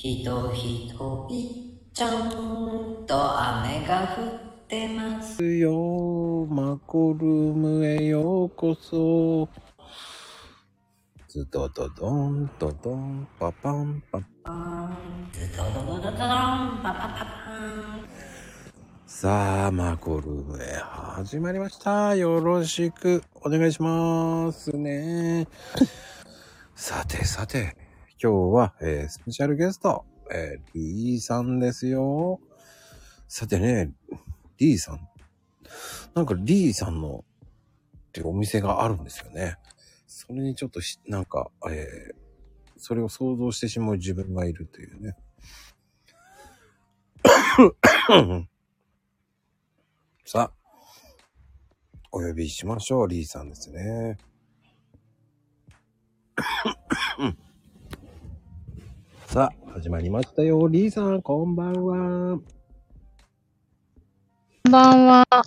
ひとひとぴっちゃんと雨が降ってます。よマコルームへようこそ。ズドドドンドドンパパンパパンズドドドドドドンパパパパン。さあ、マコルームへ始まりました。よろしくお願いしますね。さてさて、今日は、えースペシャルゲスト、えーリーさんですよ。さてね、リーさん。なんかリーさんのっていうお店があるんですよね。それにちょっとし、なんか、えーそれを想像してしまう自分がいるというね。さあ、お呼びしましょう、リーさんですね。さあ、始まりましたよ。リーさん、こんばんは。こんばんは。あ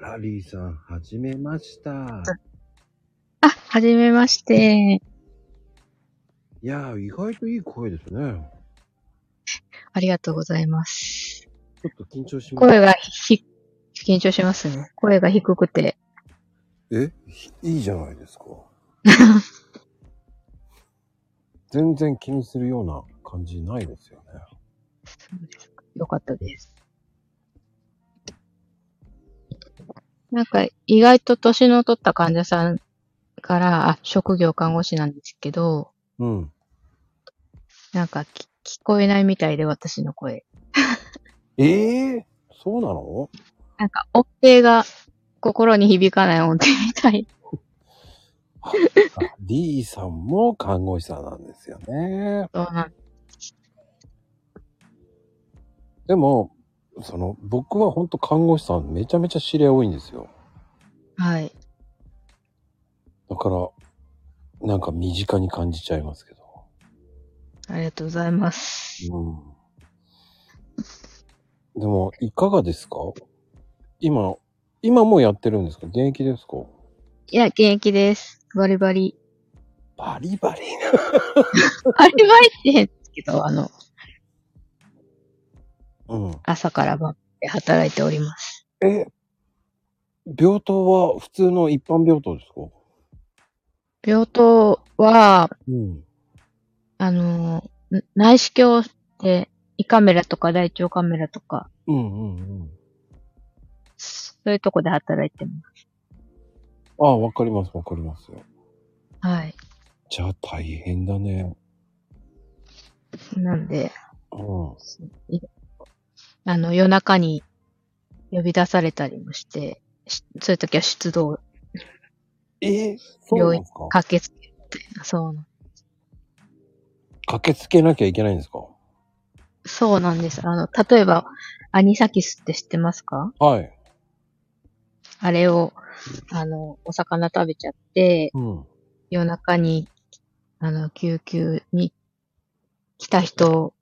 ら、リーさん、はじめました。あ、はじめまして。いやー、意外といい声ですね。ありがとうございます。ちょっと緊張します。声がひ、緊張しますね。声が低くて。え？ひいいじゃないですか。全然気にするような感じないですよね。そうですかよかったです。なんか、意外と年の取った患者さんから、あ、職業看護師なんですけど、うん。なんかき聞こえないみたいで、私の声。ええそうなの？なんか、音程が心に響かない音程みたい。あリーさんも看護師さんなんですよね。そうなんでも、その、僕は本当看護師さんめちゃめちゃ知り合い多いんですよ。はい。だから、なんか身近に感じちゃいますけど。ありがとうございます。うん。でも、いかがですか？今、今もやってるんですか？現役ですか？いや、現役です。バリバリ。バリバリ？バリバリって変ですけど、あの、うん。朝から晩まで働いております。え、病棟は普通の一般病棟ですか？病棟は、うん。あの、ん内視鏡で胃カメラとか大腸カメラとか、うんうんうん。そういうとこで働いてます。ああ、わかりますわかりますよ。はい。じゃあ大変だね。なんで、うん。いあの、夜中に呼び出されたりもして、しそういう時は出動、えー、そうなんですか？駆けつけるみたいな、そうな。駆けつけなきゃいけないんですか？そうなんです。あの、例えば、アニサキスって知ってますか？はい。あれを、あの、お魚食べちゃって、うん。夜中に、あの、救急に来た人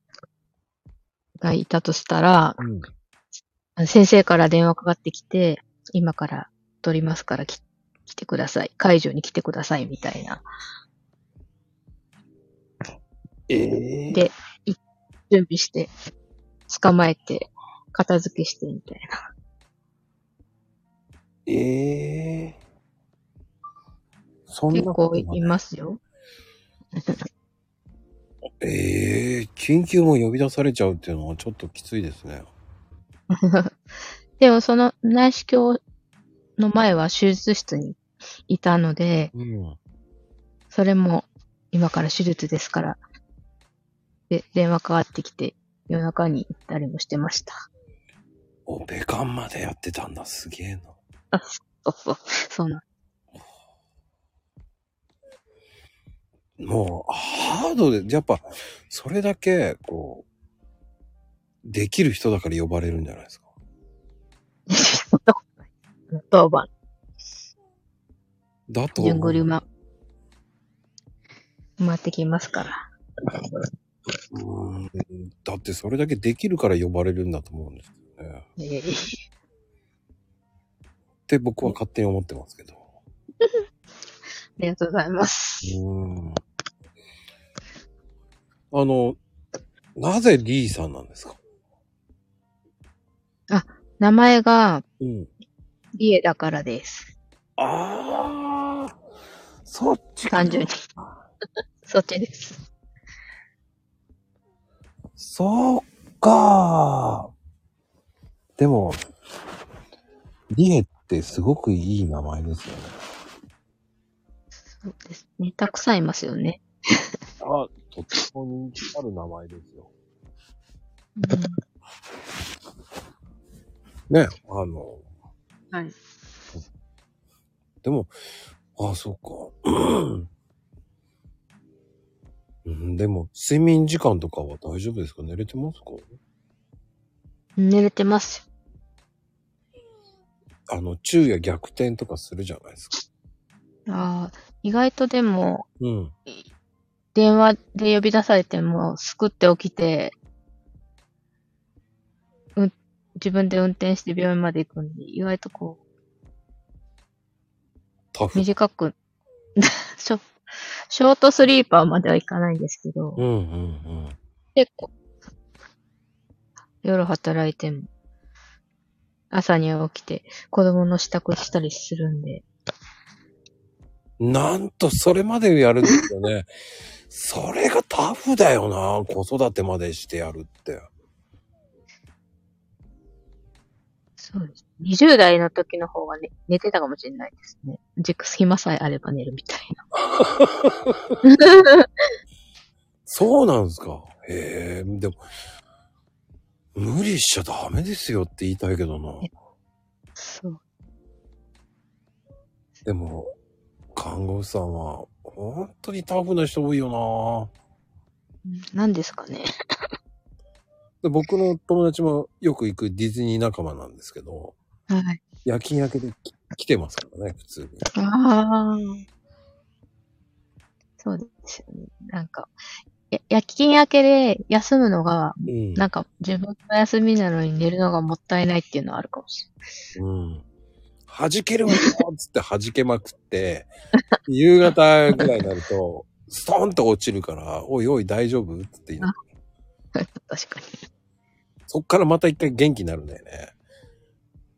がいたとしたら、うん。先生から電話かかってきて、今から取りますからき来てください。会場に来てください、みたいな。ええで、い準備して、捕まえて、片付けして、みたいな。ええそんな結構いますよ。ええ緊急も呼び出されちゃうっていうのはちょっときついですね。でも、その内視鏡の前は手術室にいたので、うん。それも今から手術ですから、で、電話かかってきて夜中に行ったりもしてました。オペカンまでやってたんだ。すげえな。あ、そうそう。そうなん。もう、ハードで、やっぱ、それだけ、こう、できる人だから呼ばれるんじゃないですか？そんなことない。当番、だと。順繰り馬、回ってきますから。うーん。だってそれだけできるから呼ばれるんだと思うんですよね。いやいやいやって僕は勝手に思ってますけど。ありがとうございます。うーん。あの、なぜリーさんなんですか？名前がうん。リエだからです。ああ、そっちか単純に。そっちです。そっかでも、リエってすごくいい名前ですよね。そうですね。たくさんいますよね。あ、とっても人気ある名前ですよ。ね、あの、はい。でも、あそっか。うん、でも、睡眠時間とかは大丈夫ですか？寝れてますか？寝れてます。あの、昼夜逆転とかするじゃないですか。ああ、意外とでも、うん。電話で呼び出されても、すくって起きて、うん、自分で運転して病院まで行くんで、意外とこう。短く、ショショートスリーパーまではいかないんですけど、うんうんうん。結構、夜働いても、朝には起きて子供の支度したりするんで、なんと、それまでやるんですよね。それがタフだよな。子育てまでしてやるって。そうです。20代の時の方がね、寝てたかもしれないですね。じく暇さえあれば寝るみたいな。そうなんですか。へえ、でも、無理しちゃダメですよって言いたいけどな。そう。でも、看護師さんは、本当にタフな人多いよ何ですかね。な。で僕の友達もよく行くディズニー仲間なんですけど、はい。夜勤明けでき来てますからね、普通に。ああ。そうですよね。なんか、や夜勤明けで休むのが、うん。なんか自分の休みなのに寝るのがもったいないっていうのはあるかもしうん。弾けるわよっつって弾けまくって、夕方ぐらいになると、ストンと落ちるから、おいおい大丈夫って言いながられない。確かそっからまた一回元気になるんだよね。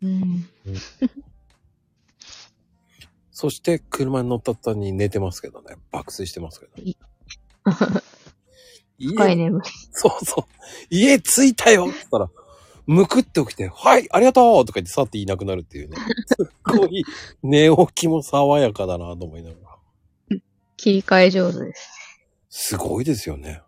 に。うん。そして車に乗った途端に寝てますけどね。爆睡してますけど。深い眠り。そうそう。家着いたよって言ったら、むくって起きて、はい、ありがとうとか言ってさって言いなくなるっていうね。すっごい寝起きも爽やかだなと思いながら。切り替え上手です。すごいですよね。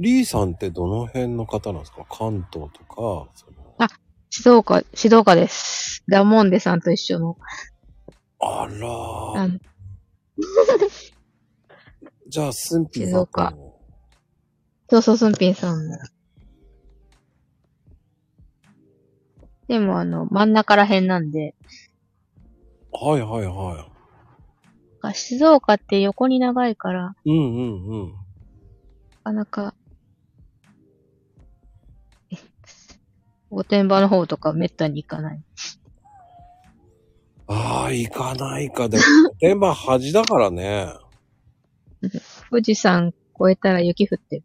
リーさんってどの辺の方なんですか？関東とか、その静岡、静岡です。ダモンデさんと一緒の。あら じゃあ、スンピーさん静岡とそうそう、スンピンさんの。でも、あの、真ん中ら辺なんで、はいはいはあ静岡って横に長いから、い。うんうんうん。なかなか、え御殿場の方とかめったに行かない。ああ、行かないか。でも、天場端だからね。富士山越えたら雪降って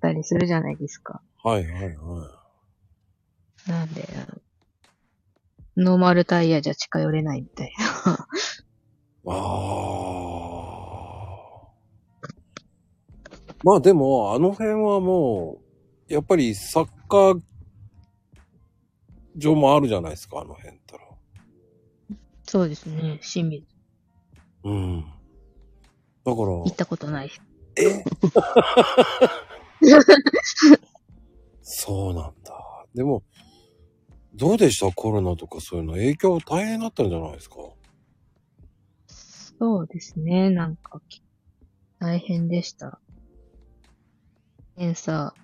たりするじゃないですか。はいはいはなんで、ノーマルタイヤじゃ近寄れないみたいな。い。ああ。まあでも、あの辺はもう、やっぱりサッカー場もあるじゃないですか、あの辺。そうですね、清水。うん。だから、行ったことない。え？そうなんだ。でも、どうでした？コロナとかそういうの影響大変だったんじゃないですか？そうですね、なんか、大変でした。検査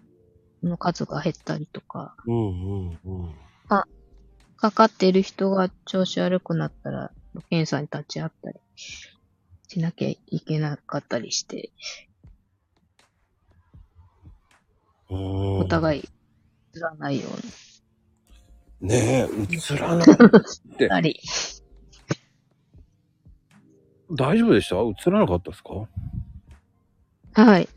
の数が減ったりとか、うんうんうん。かかっている人が調子悪くなったら、検査に立ち会ったりしなきゃいけなかったりして、うんお互い、映らないようねえ、映らない。になり。大丈夫でした？映らなかったですか？はい。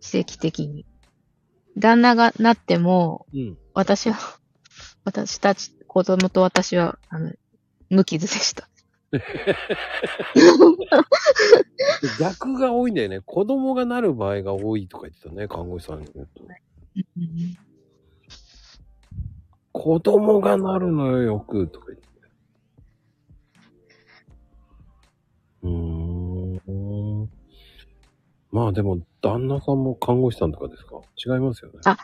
奇跡的に。旦那がなっても、うん。私は、私たち、子供と私は、あの、無傷でした。逆が多いんだよね。子供がなる場合が多いとか言ってたね、看護師さんに言うと。子供がなるのよ、よく、とか言って。うーん。まあでも、旦那さんも看護師さんとかですか？違いますよね。あ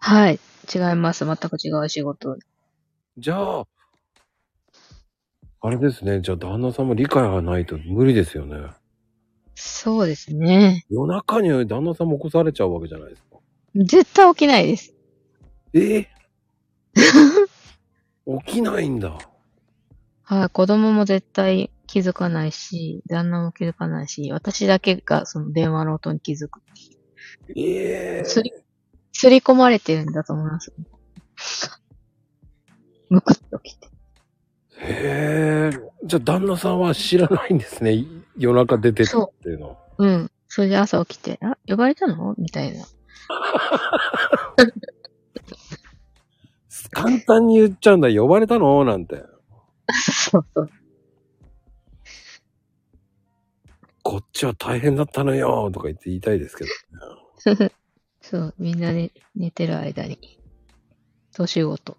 はい。違います。全く違う仕事。じゃあ、あれですね。じゃあ旦那さんも理解がないと無理ですよね。そうですね。夜中に旦那さんも起こされちゃうわけじゃないですか。絶対起きないです。え？起きないんだ。はい。子供も絶対気づかないし、旦那も気づかないし、私だけがその電話の音に気づく。ええすり、すり込まれてるんだと思います。むくっときて。へえ。じゃあ旦那さんは知らないんですね。夜中出てったっていうの。うん。それで朝起きて、あ、呼ばれたの？みたいな。簡単に言っちゃうんだ。呼ばれたの？なんて。そうそう。こっちは大変だったのよとか言って言いたいですけど。そう、みんなね、寝てる間に。年ごと。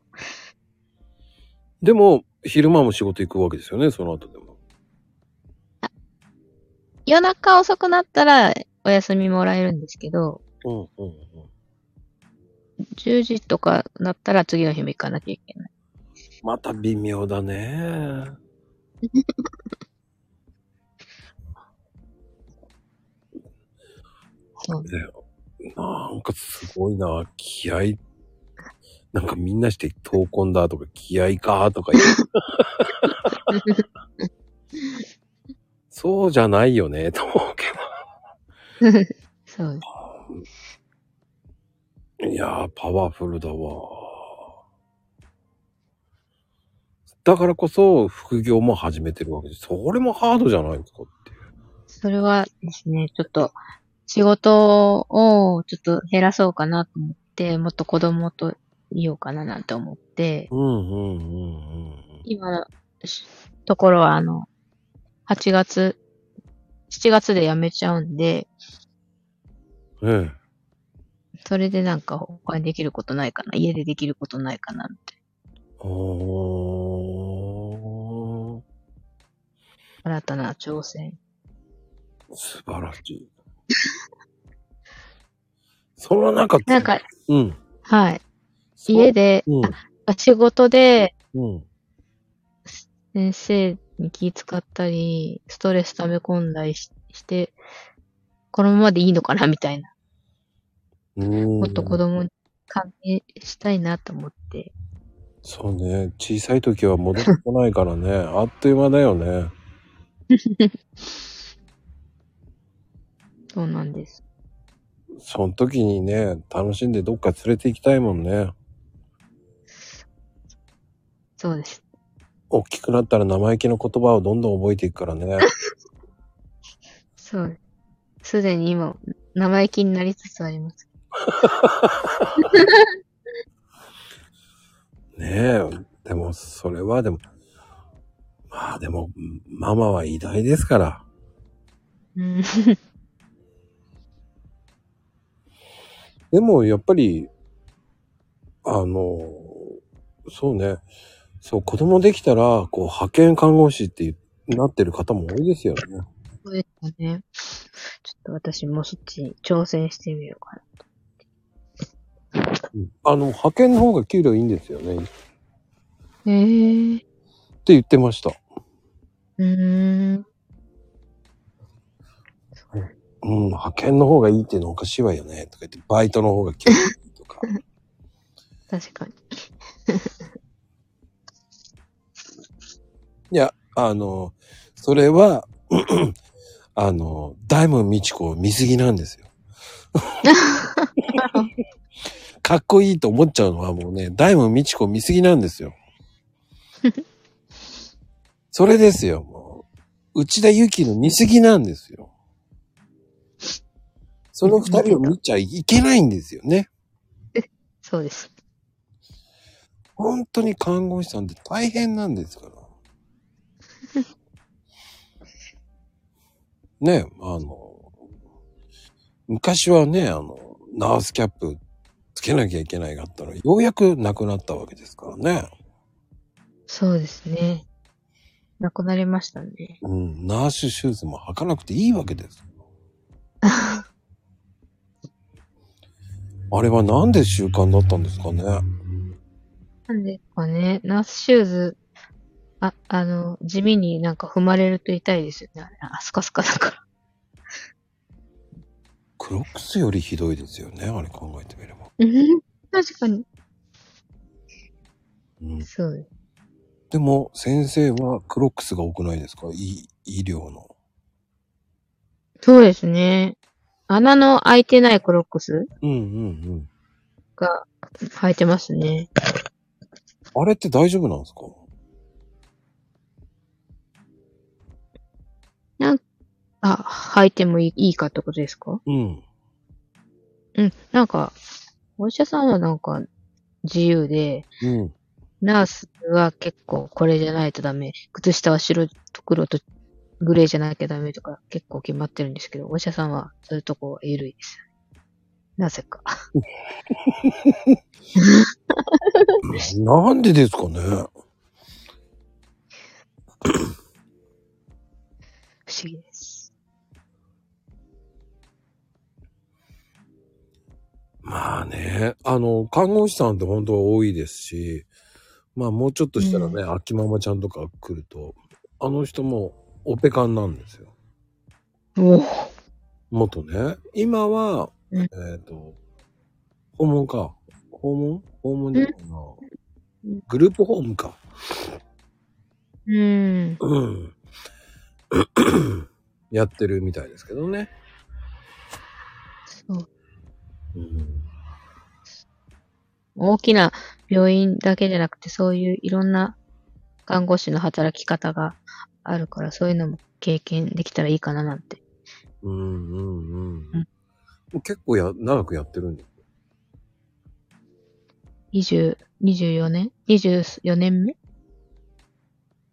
でも、昼間も仕事行くわけですよね、その後でも。夜中遅くなったらお休みもらえるんですけど、うんうんうん。10時とかなったら次の日も行かなきゃいけない。また微妙だね。そうだよ。なんかすごいな。気合い。なんかみんなして闘魂だとか気合いかとか言う。そうじゃないよね、と思うけそうど。いやー、パワフルだわ。だからこそ副業も始めてるわけです。それもハードじゃないですかっていう。それはですね、ちょっと仕事をちょっと減らそうかなと思って、もっと子供といようかななんて思って、うんうんうんうん今のしところはあの、8月、7月で辞めちゃうんで、うん。ええ。それでなんか他にできることないかな、家でできることないかなって、おー。新たな挑戦。素晴らしい。その中、なんか、うん。はい。家で、うん。あ仕事でうん。先生に気使ったり、ストレス溜め込んだりしして、このままでいいのかなみたいな。うんもっと子供に関係したいなと思って。そうね。小さい時は戻ってこないからね。あっという間だよね。そうなんです。その時にね、楽しんでどっか連れて行きたいもんね。そうです。大きくなったら生意気の言葉をどんどん覚えていくからね。そうです。すでに今、生意気になりつつあります。ねえ。でも、それはでも、まあでも、ママは偉大ですから。うん。でも、やっぱり、あの、そうね。そう、子供できたら、こう、派遣看護師ってなってる方も多いですよね。そうですよね。ちょっと私もそっちに挑戦してみようかな。うんあの、派遣の方が給料いいんですよね。ってへえー。言ってました。うーん。うん、派遣の方がいいっていうのおかしいわよね。とか言って、バイトの方が給料いいとか。確かに。いや、あの、それは、あの、大門みち子見すぎなんですよ。かっこいいと思っちゃうのはもうね、大門みち子見すぎなんですよ。それですよ、も内田有紀の似すぎなんですよ。その二人を見ちゃいけないんですよね。そうです。本当に看護師さんって大変なんですから。ね、あの、昔はね、あの、ナースキャップつけなきゃいけないがあったら、ようやくなくなったわけですからね。そうですね。なくなりましたね。うん、ナースシューズも履かなくていいわけです。あれはなんで習慣だったんですかね？なんでかね、ナースシューズ、あ、あの、地味になんか踏まれると痛いですよね。あれあスカスカだから。クロックスよりひどいですよね、あれ考えてみれば。うん確かに。うん、そうです。でも、先生はクロックスが多くないですか？医医療の。そうですね。穴の開いてないクロックス？うんうんうん。が履いてますね。あれって大丈夫なんですか？あ、履いてもいいいいかってことですか？うん。うん。なんか、お医者さんはなんか自由で、うん。ナースは結構これじゃないとダメ。靴下は白と黒とグレーじゃなきゃダメとか結構決まってるんですけど、お医者さんはそういうとこ緩いです。なぜか。なんでですかね 不思議です。まあね、あの、看護師さんって本当は多いですし、まあもうちょっとしたらね、秋ママちゃんとか来ると、あの人もオペカンなんですよ。おお。元ね。今は、うんえっ、と、訪問か。訪問？訪問じゃないかなうん。グループホームか。うん。うん。やってるみたいですけどね。そう。うん、大きな病院だけじゃなくて、そういういろんな看護師の働き方があるから、そういうのも経験できたらいいかななんて。うんうんうん。うんもう結構や、長くやってるんです。20、24年 ?24 年目？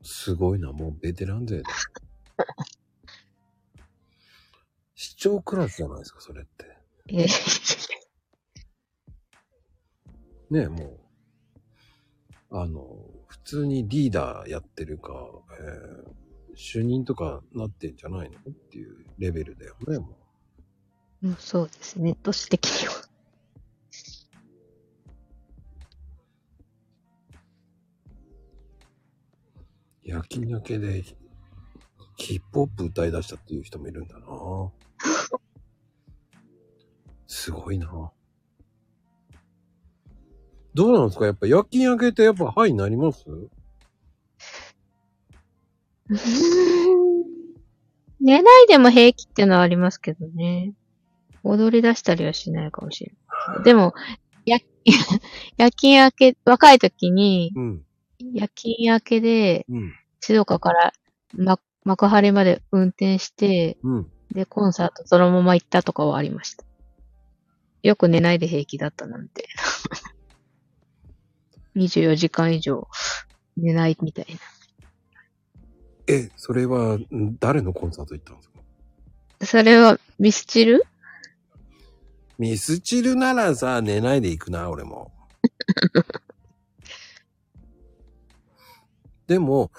すごいな、もうベテラン勢だ。市長クラスじゃないですか、それって。えねえ、もう、あの、普通にリーダーやってるか、えー主任とかなってんじゃないのっていうレベルだよね、もうんそうですね。都市的には。う。夜勤明けでヒップホップ歌い出したっていう人もいるんだな。すごいな。どうなんですか？やっぱ夜勤明けってやっぱハイになります？寝ないでも平気っていうのはありますけどね。踊り出したりはしないかもしれない。でも、や、夜勤明け、若い時に、うん。夜勤明けで、うん。静岡から、ま、幕張まで運転して、うん。で、コンサートそのまま行ったとかはありました。よく寝ないで平気だったなんて。24時間以上寝ないみたいな。え、それはん誰のコンサート行ったんですか？それはミスチル？ミスチルならさ、寝ないで行くな、俺も。でも、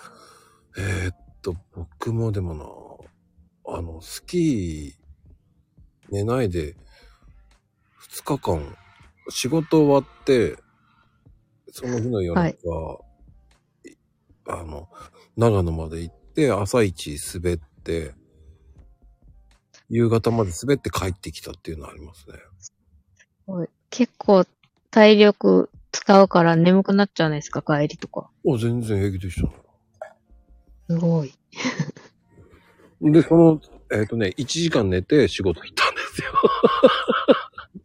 えーっと、僕もでもな、あの、スキー、寝ないで、2日間、仕事終わって、その日の夜中、いあの、長野まで行って、朝一滑って、夕方まで滑って帰ってきたっていうのありますね。結構体力使うから眠くなっちゃうないですか？帰りとか。お、全然平気でしたね。すごい。で、その、えっ、とね、1時間寝て仕事行ったんですよ。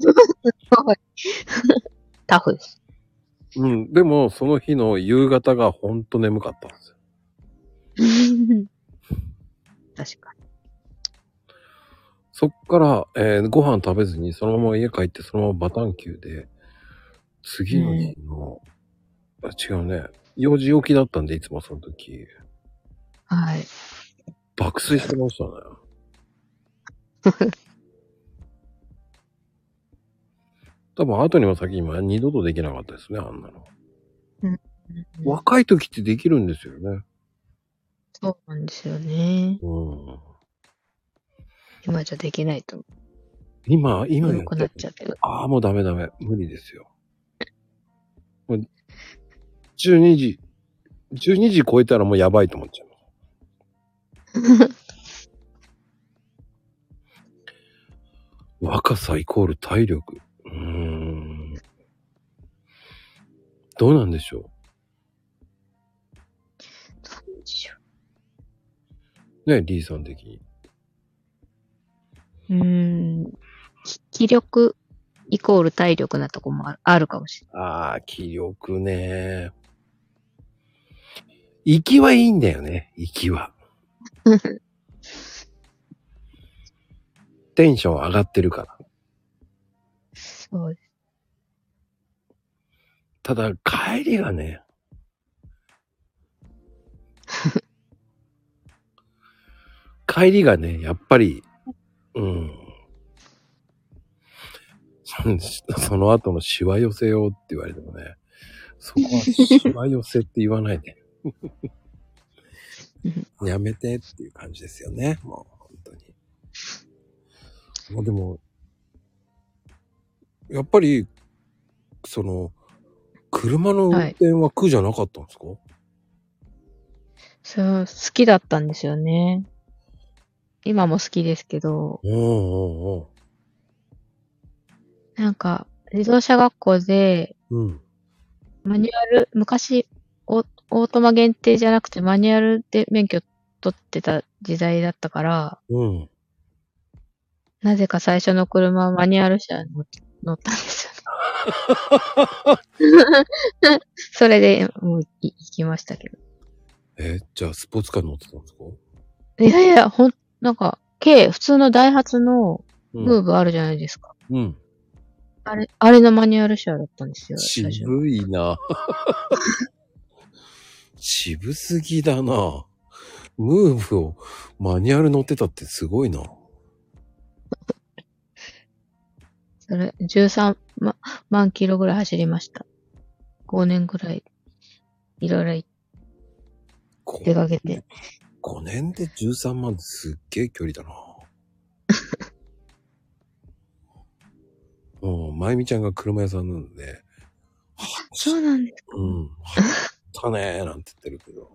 タフです。うん。でも、その日の夕方がほんと眠かったんですよ。確かに。そっから、えーご飯食べずにそのまま家帰ってそのままバタンキューで、次の日の、あ違うね。4時起きだったんで、いつもその時、はい。爆睡してましたね。多分後にも先にも二度とできなかったですね、あんなの。若い時ってできるんですよね。そうなんですよね。うん。今じゃできないと今、今や古くなっちゃってる。ああ、もうダメダメ。無理ですよ。もう12時、12時超えたらもうやばいと思っちゃう。若さイコール体力。うーん。どうなんでしょうね、リーさん的に。うーん。き気力イコール体力なとこもああるかもしれああ、気力ね。行きはいいんだよね、行きは。ない。テンション上がってるから。そうです。ただ、帰りがね。帰りがね、やっぱり、うん。その後のシワ寄せようって言われてもね、そこはシワ寄せって言わないで。やめてっていう感じですよね、もう本当に。もうでも、やっぱり、その、車の運転は苦じゃなかったんですか、そう、好きだったんですよね。今も好きですけど、うんう。なんか、自動車学校で、うん。マニュアル、昔、オオートマ限定じゃなくてマニュアルで免許取ってた時代だったから、うん。なぜか最初の車はマニュアル車に乗乗ったんですよね。それで、もうい行きましたけど。えじゃあスポーツカー乗ってたんですか？いやいや、ほん、なんか、軽、普通のダイハツのムーうん。ブあるじゃないですか。うん。あれ、あれのマニュアル車だったんですよ。渋いな。渋すぎだな。ムーブをマニュアル乗ってたってすごいな。それ、13万万キロぐらい走りました。5年ぐらい、いろいろこ出かけて。5年で13万ってすっげえ距離だな。もう、まゆみちゃんが車屋さんなんで、そうなんです。うん。たねーなんて言ってるけど。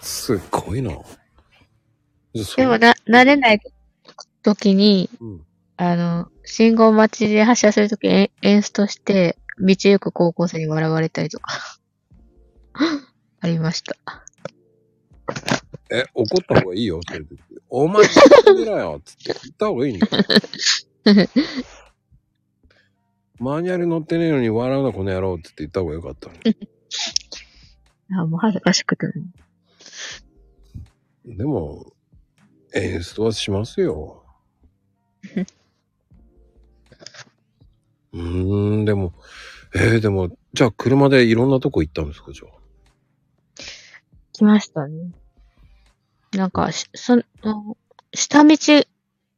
すっごいな。でもな、慣れない時に、うん。あの、信号待ちで発車するときエンストして、道行く高校生に笑われたりとか、ありました。え、怒った方がいいよ、それで。お前、聞いてみろよつって言った方がいいんだよ。マニュアル乗ってねえのに笑うな、この野郎って言った方がよかったのあ、もう恥ずかしくて。でも、演出はしますよ。うーん、でも、えー、でも、じゃあ車でいろんなとこ行ったんですか、じゃあ？来ましたね。なんか、しその、下道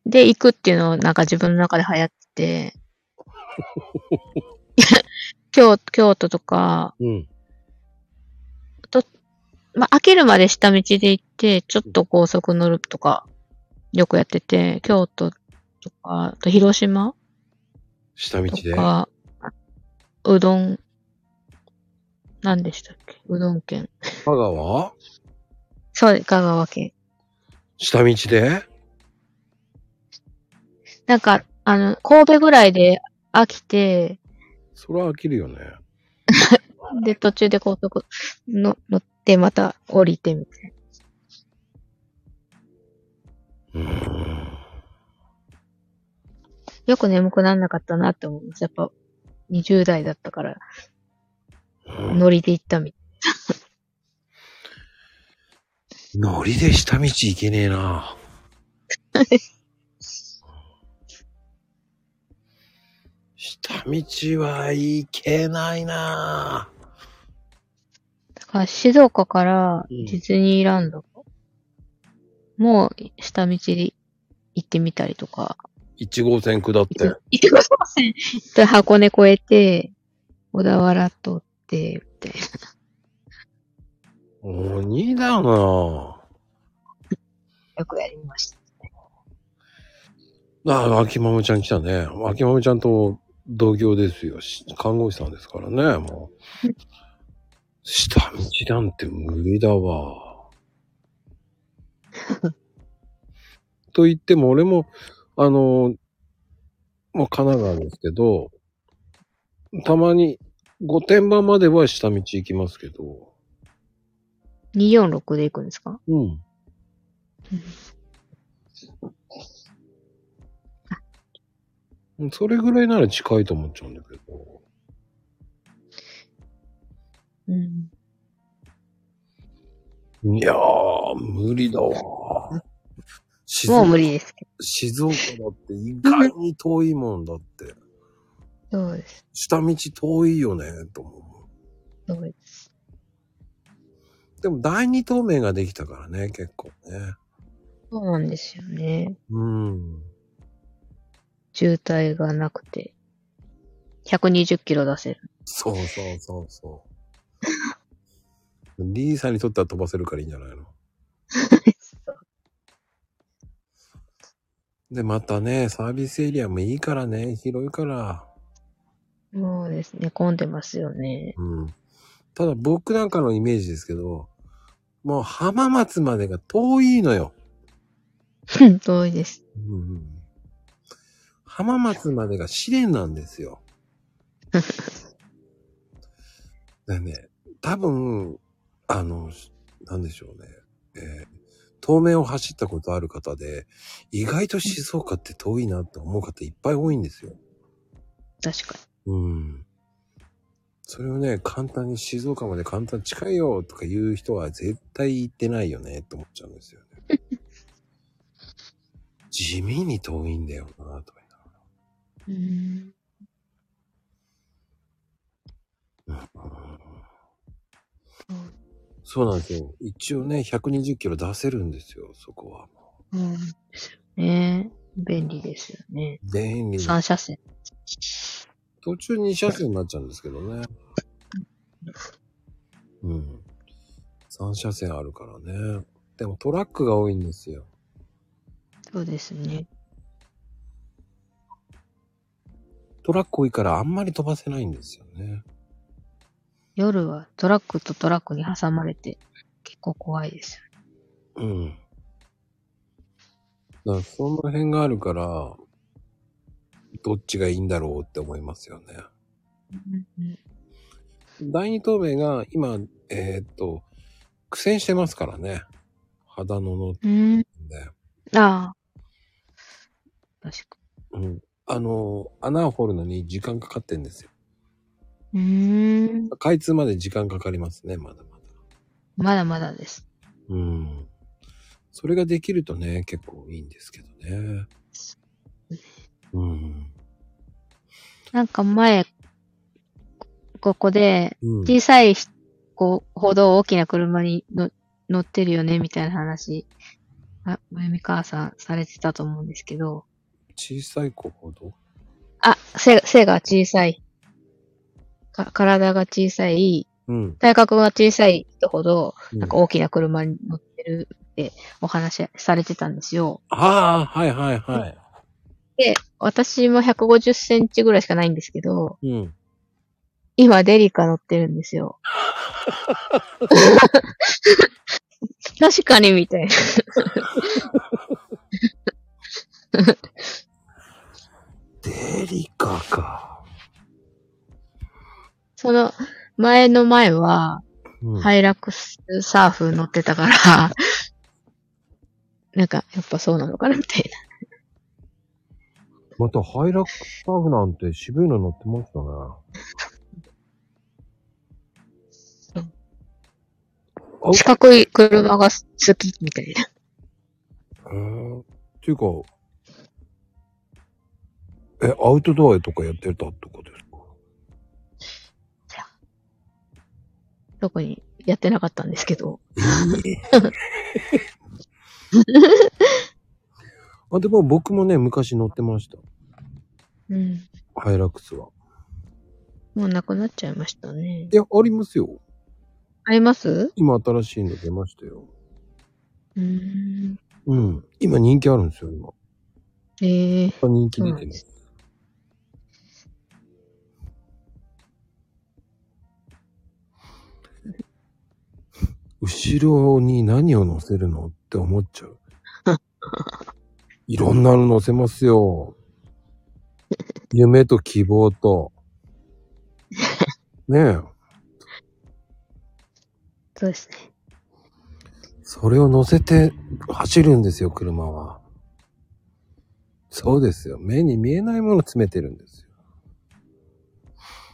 で行くっていうのをなんか自分の中で流行ってて、京京都とか、うん。まあ、飽きるまで下道で行って、ちょっと高速乗るとか、よくやってて、京都とか、あと広島と下道で？か、うどん、何でしたっけ？うどん県。香川？そうです、香川県。下道で？なんか、あの、神戸ぐらいで飽きて、それは飽きるよね。で、途中で高速の乗って、また降りてみたいな。うーん。よく眠くならなかったなって思うんです。やっぱ、20代だったから、うん乗りで行ったみたい。ノリで下道行けねえな。下道は行けないな。だから静岡からうん。ディズニーランドもう下道で行ってみたりとか。1号線下って。行ってください。で箱根越えて、小田原通って、みたいな。鬼だな。よくやりました。ああ、秋マムちゃん来たね。秋マムちゃんと同業ですよ。し看護師さんですからね、もう。下道なんて無理だわ。と言っても、俺も、あの、もう神奈川ですけど、たまに、御殿場までは下道行きますけど、246で行くんですか？うん。それぐらいなら近いと思っちゃうんだけど。うん。いやー、無理だわ。静もう無理ですけ静岡だって意外に遠いもんだって。ど。そうです。下道遠いよね、と思う。そうです。でも第二透明ができたからね、結構ね。そうなんですよね。うん。渋滞がなくて。120キロ出せる。そうそうそうそう。リーさんにとっては飛ばせるからいいんじゃないの？で、またね、サービスエリアもいいからね、広いから。そうですね。混んでますよね。うん。ただ僕なんかのイメージですけど、もう浜松までが遠いのよ。遠いです。うんうん、浜松までが試練なんですよ。でね、多分、あの、なんでしょうね。えー東名を走ったことある方で、意外と静岡って遠いなって思う方いっぱい多いんですよ。確かうん。それをね、簡単に静岡まで簡単に近いよとか言う人は絶対行ってないよねって思っちゃうんですよね。地味に遠いんだよなとか言いながらに。うん。そうなんですよ。一応ね、120キロ出せるんですよ、そこは。うん。ですよね。便利ですよね。便利。3車線。途中2車線になっちゃうんですけどね。うん。3車線あるからね。でもトラックが多いんですよ。そうですね。トラック多いからあんまり飛ばせないんですよね。夜はトラックとトラックに挟まれて結構怖いですようん。だからその辺があるから、どっちがいいんだろうって思いますよね。ね。第二透明が今、えーっと、苦戦してますからね。肌ののうん。で。ああ。確かうん。あの、穴を掘るのに時間かかってんですよ。に。うーん。開通まで時間かかりますね、まだまだ。まだまだです。うん。それができるとね、結構いいんですけどね。うん。なんか前、ここで、うん。小さい子ほど大きな車にの乗ってるよね、みたいな話、あ、まゆみ母さんされてたと思うんですけど、小さい子ほどあ、背、背が小さい。か、体が小さい、うん。体格が小さい人ほど、うんなんか大きな車に乗ってるってお話しされてたんですよ。ああ、はいはいはい。で、私も150センチぐらいしかないんですけど、うん。今デリカ乗ってるんですよ。確かにみたいな。デリカか。その前の前は、うん、ハイラックスサーフ乗ってたから、なんか、やっぱそうなのかなみたいまたハイラックスターフなんて渋いの乗ってましたね。あ四角い車が好きみたいな。へーっていうか、え、アウトドアとかやってたってことですか？特にやってなかったんですけど。あ、でも僕もね、昔乗ってました。うん。ハイラックスは。もうなくなっちゃいましたね。いや、ありますよ。あります？今新しいの出ましたよ。うーん。うん。今人気あるんですよ、今。ええー。人気出てね。後ろに何を乗せるのって思っちゃう。いろんなの乗せますよ。夢と希望と。ねえ。そうですね。それを乗せて走るんですよ、車は。そうですよ。目に見えないもの詰めてるんです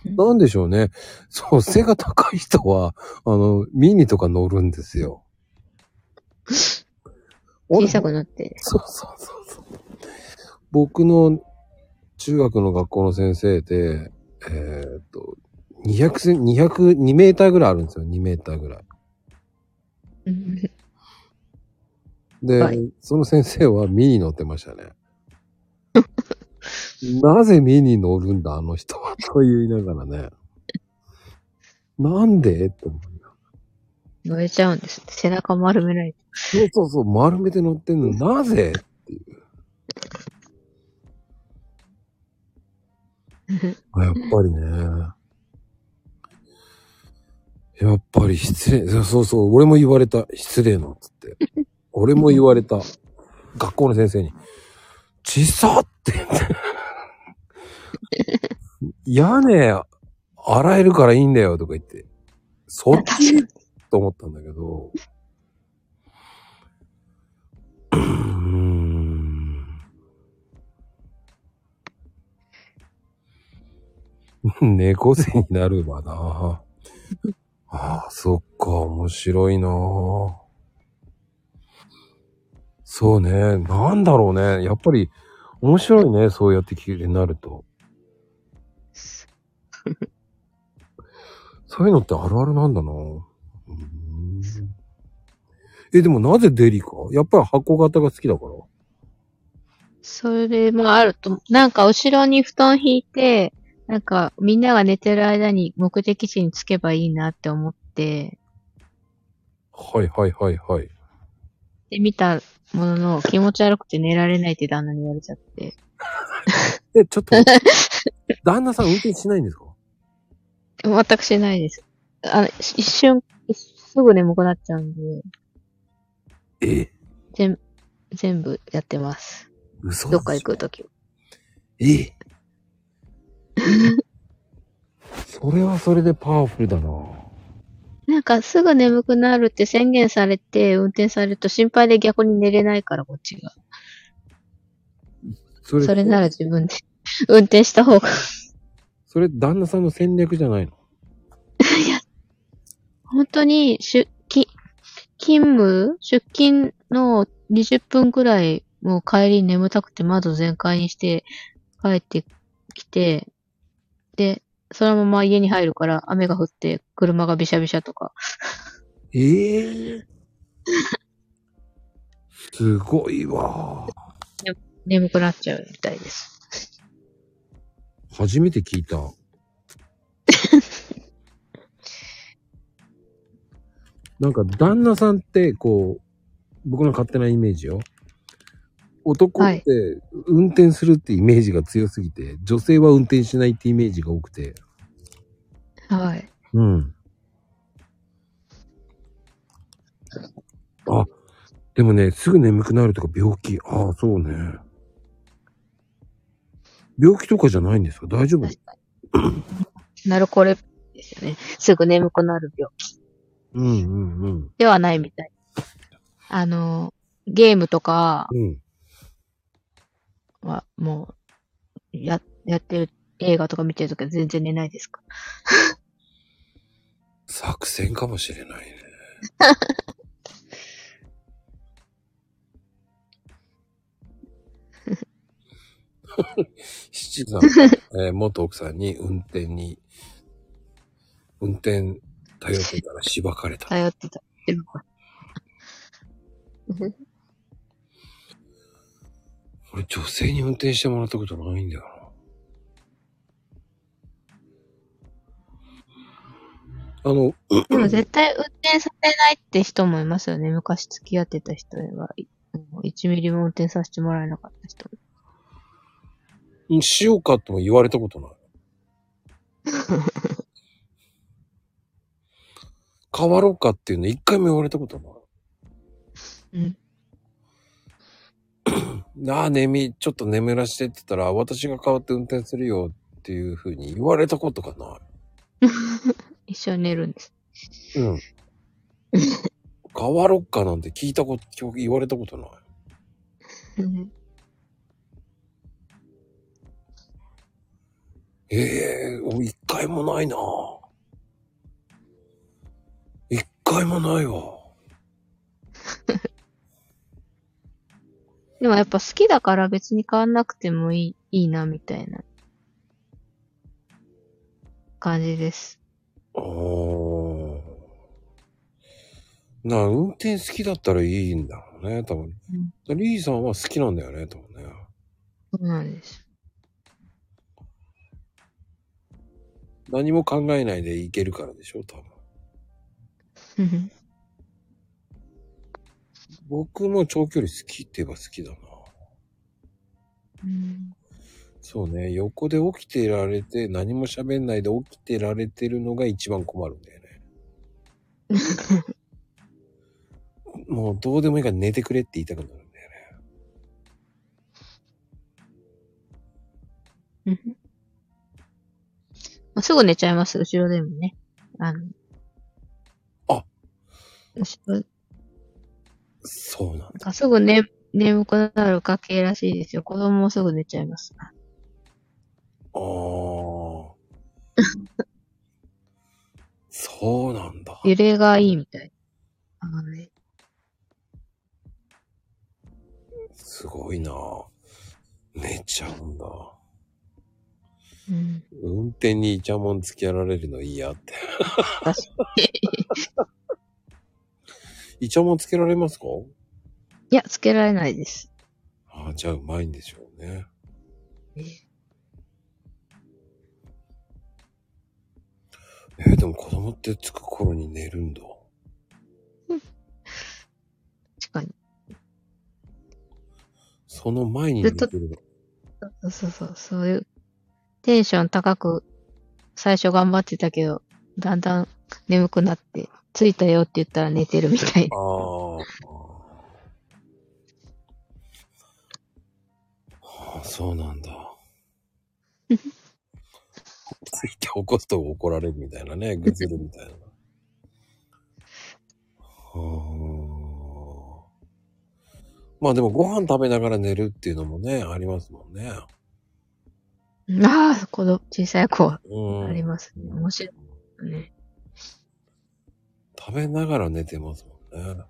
よ。なんでしょうね。そう、背が高い人は、あの、ミニとか乗るんですよ。小さくなって。そうそうそうそう。僕の中学の学校の先生で、えーっと、200セン、200、2メーターぐらいあるんですよ。2メーターぐらい。うんで、はいその先生はミニ乗ってましたね。なぜミニ乗るんだ、あの人は。と言いながらね。なんで？って思う。乗れちゃうんです。背中丸めないと。そうそうそう、丸めて乗ってんの、なぜ？っていう。やっぱりね。やっぱり失礼。そうそう俺も言われた。失礼な、つって。俺も言われた。学校の先生に。小さって言って。屋根洗えるからいいんだよとか言って。そっち？と思ったんだけど。猫背になるわな。ああ、そっか、面白いな。そうね、なんだろうね。やっぱり面白いね、そうやって聞いてなると。そういうのってあるあるなんだな。うーんえ、でもなぜデリかやっぱり箱型が好きだから。それもあると、なんか後ろに布団引いて、なんかみんなが寝てる間に目的地に着けばいいなって思って、はいはいはいはい。で、見たものの気持ち悪くて寝られないって旦那に言われちゃって。え、ちょっと 旦那さん運転しないんですか？全くしないです。あの、一瞬、すぐ眠くなっちゃうんで、え、全、全部やってます。嘘どっか行くときは。え？それはそれでパワフルだな。なんかすぐ眠くなるって宣言されて運転されると心配で逆に寝れないからこっちが。それ、それなら自分で 運転した方が。それ旦那さんの戦略じゃないの？本当に出勤、勤務出勤の20分くらいもう帰り眠たくて窓全開にして帰ってきて、で、そのまま家に入るから雨が降って車がびしゃびしゃとか。ええすごいわ。眠くなっちゃうみたいです。初めて聞いた。なんか旦那さんってこう、僕の勝手なイメージよ。男って運転するってイメージが強すぎて、女性は運転しないってイメージが多くて。はい。うん。あ、でもね、すぐ眠くなるとか病気。ああ、そうね。病気とかじゃないんですか？大丈夫？なるこれですよね。すぐ眠くなる病気うんうんうん。ではないみたい。あの、ゲームとかうん。はもう、や、やってる映画とか見てるときは全然寝ないですか？作戦かもしれないね。七さん、えー元奥さんに運転に、運転頼ってたらしばかれた。頼ってた。俺女性に運転してもらったことないんだよな。あの、でも絶対運転させないって人もいますよね。昔付き合ってた人は。もう1ミリも運転させてもらえなかった人。うんしようかとも言われたことない。変わろうかっていうの一回も言われたことない。うん。なあ、眠い、ちょっと眠らしてって言ったら、私が変わって運転するよっていうふうに言われたことがな 一緒に寝るんです。い。うん。変わろっかなんて聞いたこと、言われたことない。うんええ俺一回もないな一回もないわ。でもやっぱ好きだから別に変わんなくてもいい、いいな、みたいな感じです。あーなあ、運転好きだったらいいんだろうね、多分。リーさんは好きなんだよね、多分ね。そうなんです。何も考えないでいけるからでしょ、多分。うん僕も長距離好きって言えば好きだな。うんそうね、横で起きてられて、何も喋んないで起きてられてるのが一番困るんだよね。もうどうでもいいから寝てくれって言いたくなるんだよね。うんまあすぐ寝ちゃいます、後ろでもね。あの。あ後ろ、そうなんだ。すぐ寝、眠くなる家系らしいですよ。子供もすぐ寝ちゃいます。ああ。そうなんだ。揺れがいいみたい。あのね。すごいな。寝ちゃうんだ。うん。運転にイチャモンつけられるの嫌って。イチャモンつけられますか？いや、つけられないです。ああ、じゃあうまいんでしょうね。えーでも子供ってつく頃に寝るんだ。確かに。その前に寝てるの。そうそうそう、そういう、テンション高く、最初頑張ってたけど、だんだん眠くなって、着いたよって言ったら寝てるみたいな。あーあー。そうなんだ。ついて起こすと怒られるみたいなね。ぐずるみたいな。はあ。まあでもご飯食べながら寝るっていうのもね、ありますもんね。ああ、子供、小さい子はうん。ありますね。面白いね。食べながら寝てますもんね。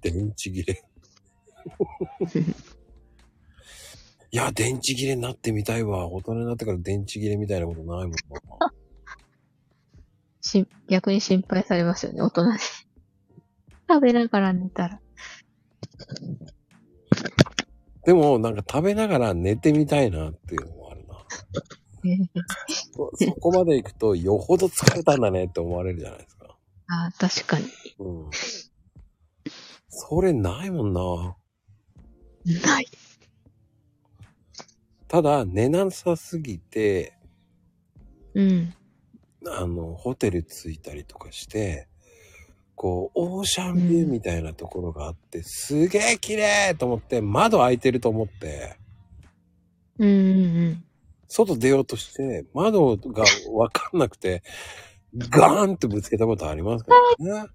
で 電池切れ。いや、電池切れになってみたいわ。大人になってから電池切れみたいなことないもんな。し逆に心配されますよね、大人で。食べながら寝たら。でも、なんか食べながら寝てみたいなっていうのもあるな。そ そこまで行くと、よほど疲れたんだねって思われるじゃないですか。ああ、確かに。うん。それないもんな。ない。ただ、寝なさすぎて、うん。あの、ホテル着いたりとかして、こう、オーシャンビューみたいなところがあって、すげえ綺麗と思って、窓開いてると思って、うんうん外出ようとして、窓がわかんなくて、ガーンってぶつけたことありますからね。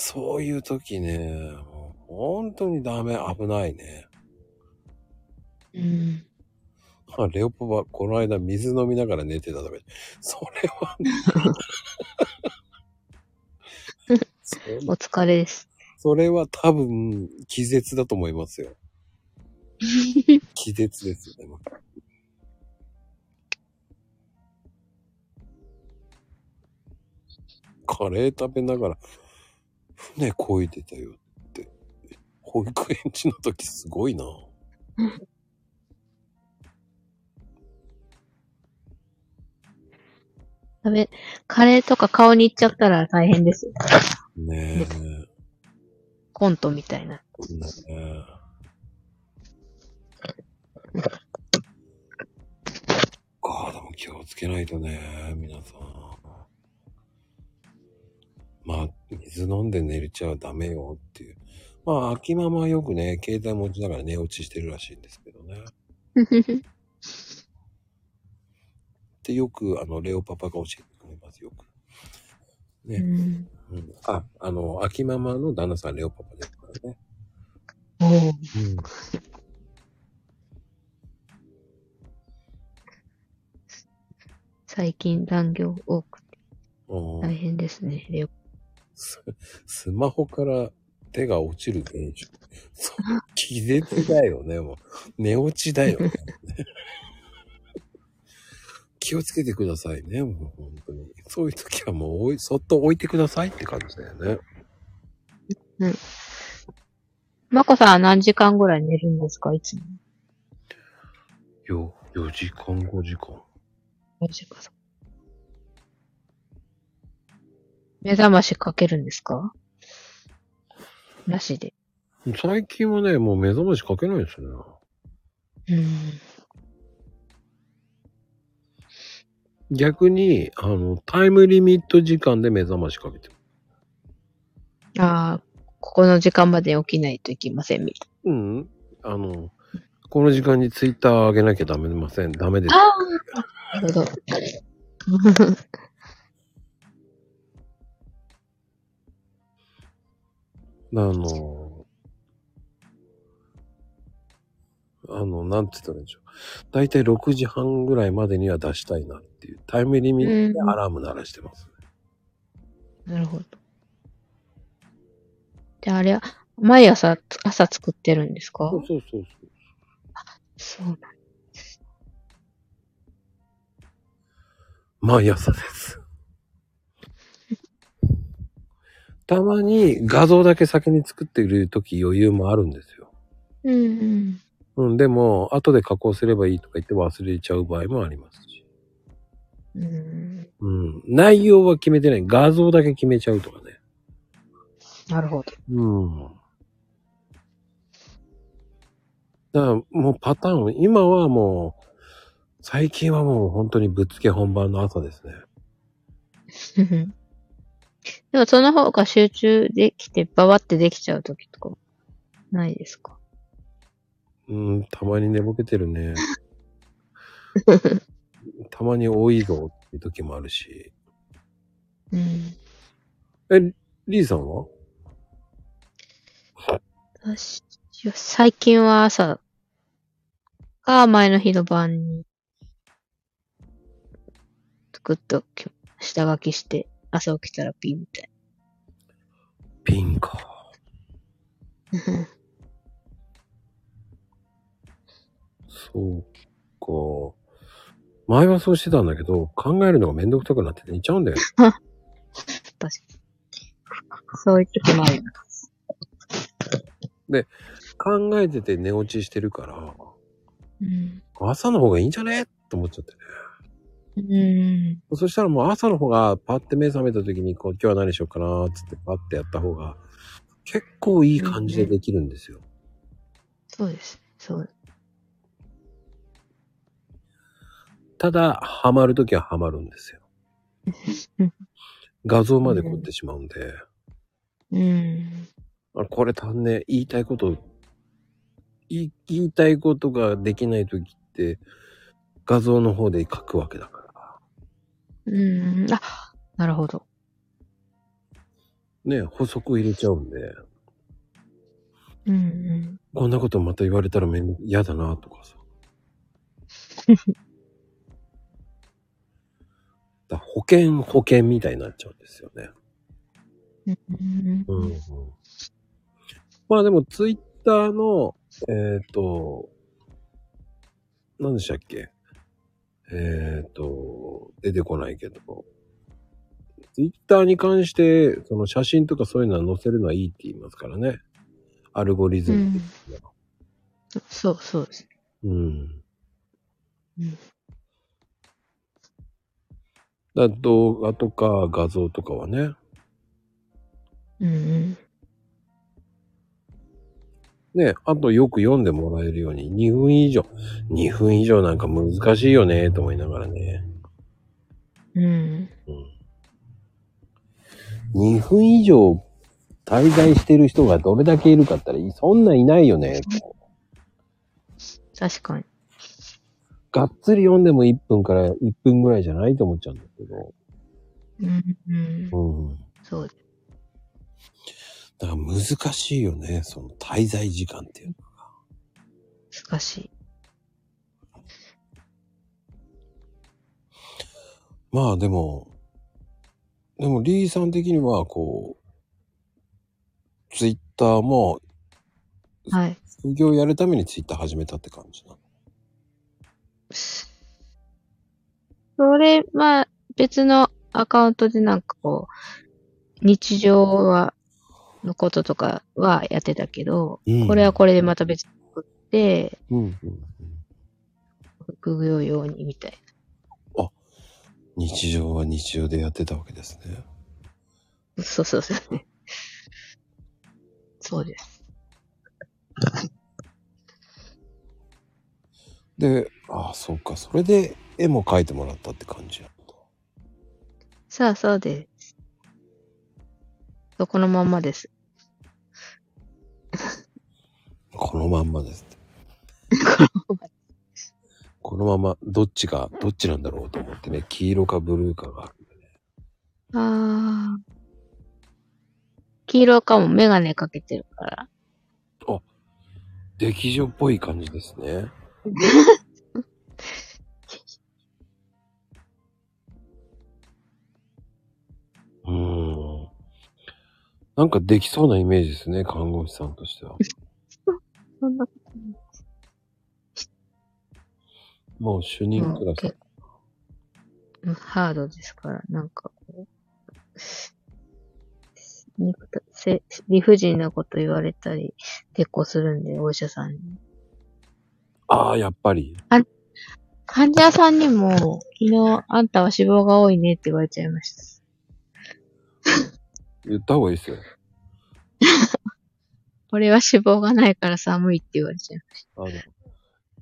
そういう時ね、本当にダメ、危ないね。うん。あ、レオパはこの間水飲みながら寝てたため。それは、そ お疲れです。それは多分、気絶だと思いますよ。気絶ですよね。カレー食べながら、船漕いでたよって。保育園児の時すごいな。食べ、カレーとか顔に行っちゃったら大変ですよ。ねコントみたいな。え。ねえ。かあ、でも気をつけないとね、皆さん。まあ、水飲んで寝れちゃダメよっていう。まあ、秋ママはよくね、携帯持ちながら寝落ちしてるらしいんですけどね。で、よく、あの、レオパパが教えてくれます、よく。ね。うん。うん、あ、あの、秋ママの旦那さん、レオパパですからね。おーうん。最近残業多くて大変ですね。レオススマホから手が落ちる現象。そう、気絶だよね、もう。寝落ちだよね。気をつけてくださいね、もう本当に。そういう時はもうおい、そっと置いてくださいって感じだよね。まこさんは何時間ぐらい寝るんですかいつも？よ、4時間、5時間。4時間。目覚ましかけるんですか？なしで。最近はね、もう目覚ましかけないですね。うん。逆に、あの、タイムリミット時間で目覚ましかけてる。ああ、ここの時間まで起きないといけません、みたいうん。あの、この時間にツイッター上げなきゃダメません。ダメです。な。ああ、なるほど。あの、あの、なんて言ったらいいんでしょう。だいたい6時半ぐらいまでには出したいなっていうタイムリミットでアラーム鳴らしてます、ねなるほど。で、あれは、毎朝、朝作ってるんですか？そうそうそうそう。そうなん毎朝です。たまに画像だけ先に作っている時余裕もあるんですよ。うんうん。うん、でも、後で加工すればいいとか言って忘れちゃう場合もありますし。うん。うん。内容は決めてない。画像だけ決めちゃうとかね。なるほど。うん。だからもうパターン、今はもう、最近はもう本当にぶっつけ本番の朝ですね。でもその方が集中できて、ババってできちゃうときとか、ないですか？うん、たまに寝ぼけてるね。たまに多いぞっていう時もあるし。うん。え、リーさんは？私は最近は朝か前の日の晩に作っとき、下書きして朝起きたらピンみたいピンか。そうか。前はそうしてたんだけど、考えるのがめんどくさくなって寝ちゃうんだよ。確かに。そういう時もある。考えてて寝落ちしてるから、うん。朝の方がいいんじゃね？と思っちゃってね。うん。そしたらもう朝の方がパッて目覚めた時にこう今日は何しようかなーっつってパッてやった方が結構いい感じでできるんですよ。そうです。そう。ただ、ハマる時はハマるんですようん。画像まで凝ってしまうんで、うん。あこれ足んねえ言いたいこと、言いたいことができない時って画像の方で書くわけだから。うん。あ、なるほど。ね、補足入れちゃうんで、うん。こんなことまた言われたらめんど嫌だなとかさ。だ保険、保険みたいになっちゃうんですよね。うんうんうん。まあでも、ツイッターの、えっ、と、何でしたっけ？えっ、と、出てこないけど、ツイッターに関して、その写真とかそういうのは載せるのはいいって言いますからね。アルゴリズム的には。そう、そうです。うん。うんだ動画とか画像とかはね。うんうん。ね、あとよく読んでもらえるように2分以上。2分以上なんか難しいよね、と思いながらね。うん。うん。2分以上滞在してる人がどれだけいるかって言ったら、そんないないよね。確かに。がっつり読んでも1分から1分ぐらいじゃないと思っちゃうんだけど。うんうん。うん。そう。だから難しいよね、その滞在時間っていうのが。難しい。まあでも、でもリーさん的にはこう、ツイッターもはい。副業やるためにツイッター始めたって感じなの？それ、まあ、別のアカウントでなんかこう、日常は、のこととかはやってたけど、うんこれはこれでまた別に作って、うんうん副業用にみたい日常は日常でやってたわけですね。な。そうそうそう。そうです。で、ああ、そうか。それで絵も描いてもらったって感じやった。さあ、そうです。そこのまんまです。このまんまです。このまま、どっちが、どっちなんだろうと思ってね、黄色かブルーかがあるんでね。あー。黄色かもメガネかけてるから。劇場っぽい感じですね。うーん。なんかできそうなイメージですね、看護師さんとしては。そんなもう主任クラス。ハードですから、なんかこう、理不尽なこと言われたり、結構するんで、お医者さんに。ああ、やっぱり。患者さんにも、昨日、あんたは脂肪が多いねって言われちゃいました。言った方がいいですよ。俺は脂肪がないから寒いって言われちゃいましあの、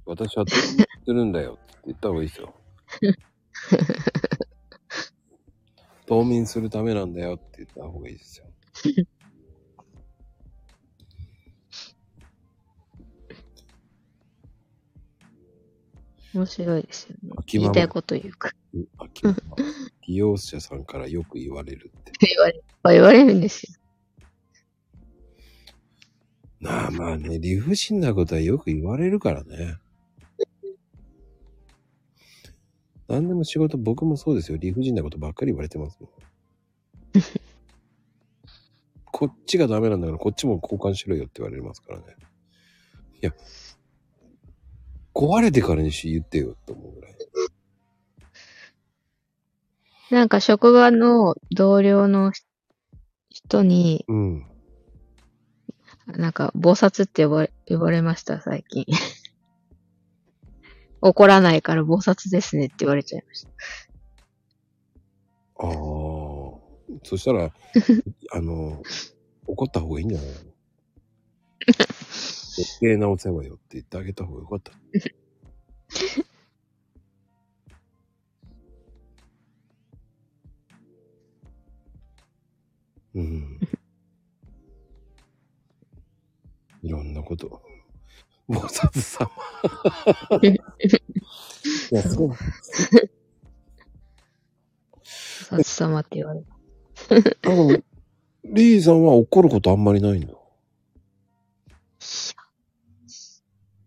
私は冬眠してるんだよって言った方がいいですよ。冬眠するためなんだよって言った方がいいですよ。面白いですよね。言いたいこと言うか。うん秋は利用者さんからよく言われるって。言われ、言われるんですよ。なあまあね、理不尽なことはよく言われるからね。何でも仕事、僕もそうですよ。理不尽なことばっかり言われてますもん。こっちがダメなんだから、こっちも交換しろよって言われますからね。いや、壊れてからにし言ってよって思うぐらい。なんか職場の同僚の人に、うん。なんか、暴殺って呼ばれ、呼ばれました、最近。怒らないから暴殺ですねって言われちゃいました。ああ。そしたら、あの、怒った方がいいんじゃないの？余計なお世話よって言ってあげた方がよかった。うん。いろんなこと。菩薩様。いや、そう。暴殺様って言われる。多分、リーさんは怒ることあんまりないんだ。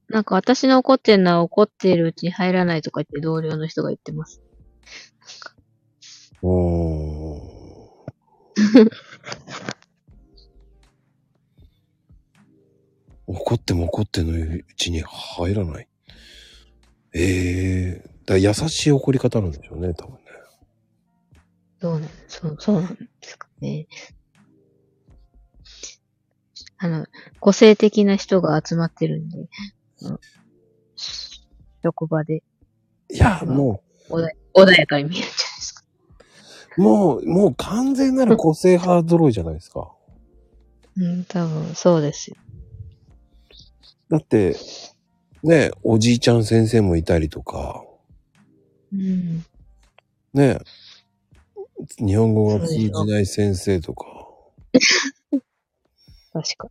なんか私の怒ってるのは怒っているうちに入らないとか言って同僚の人が言ってます。おー。怒っても怒ってのうちに入らない。ええだから優しい怒り方なんでしょうね、多分ね。そうなんそう、そうなんですかね。あの、個性的な人が集まってるんで、うん職場でいや、も穏や穏やかに見えるんじゃないですか。う、もう、もう完全なる個性派揃いじゃないですか。うん、多分そうですよ。だって、ね、おじいちゃん先生もいたりとか、うん。ね、日本語が通じない先生とか、確か。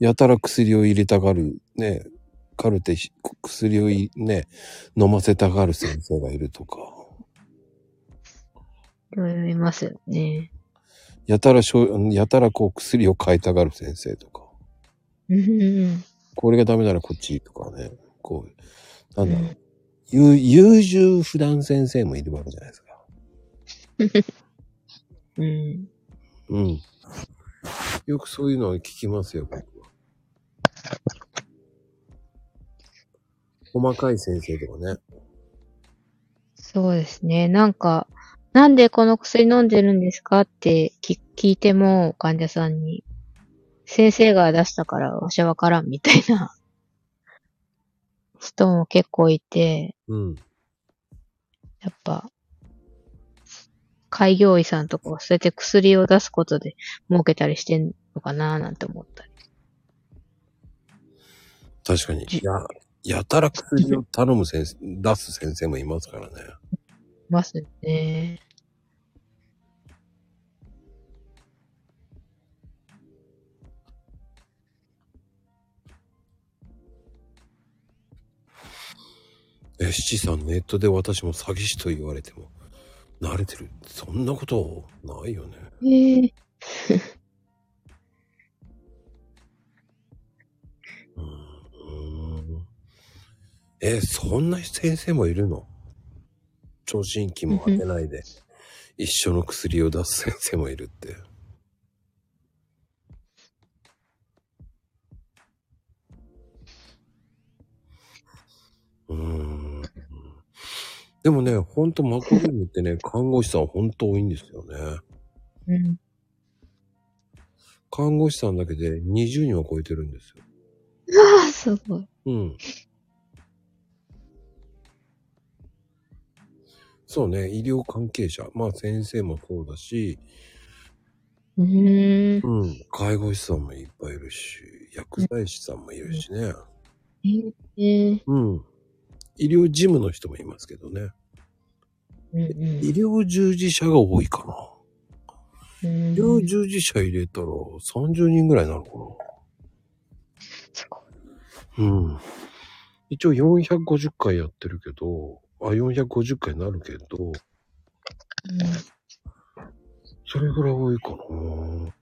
やたら薬を入れたがる、ね、カルテし、薬をいね、飲ませたがる先生がいるとか、いろいろいますよね。やたらしょう、やたらこう薬を変えたがる先生とか、うん。これがダメならこっちとかね、こう、なんだろう、優優柔不断先生もいるわけじゃないですか。うん。うん。よくそういうのは聞きますよ、僕は。細かい先生とかね。そうですね。なんか、なんでこの薬飲んでるんですかって聞聞いても、患者さんに、先生が出したからわしはわからんみたいな 人も結構いて、うん。やっぱ、開業医さんとかはそうやって薬を出すことで儲けたりしてんのかななんて思ったり。確かに。じや、やたら薬を頼む先生、出す先生もいますからね。ますよね。え、七さんネットで私も詐欺師と言われても、慣れてる。そんなことないよね。ええうえ、そんな先生もいるの？聴診器も当てないで、一緒の薬を出す先生もいるって。うーん。でもね、ほんとマコルームってね、看護師さんほんと多いんですよね。うん。看護師さんだけで20人は超えてるんですよ。ああ、すごい。うん。そうね、医療関係者。まあ先生もそうだし、うーん。うん、介護士さんもいっぱいいるし、薬剤師さんもいるしね。ええうん。医療事務の人もいますけどね。うんうん医療従事者が多いかな。うん医療従事者入れたら30人ぐらいになるかすごい。な。うん。一応450回やってるけど、あ、450回になるけど、それぐらい多いかな。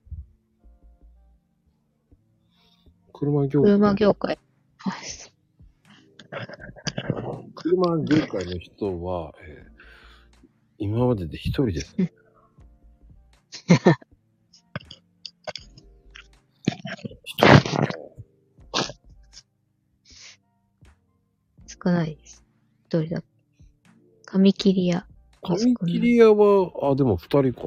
車業界。車業界。はい。車業界の人は、えー今までで一人です。少ないです。一人だけ。髪切り屋。髪切り屋は、あ、でも二人か。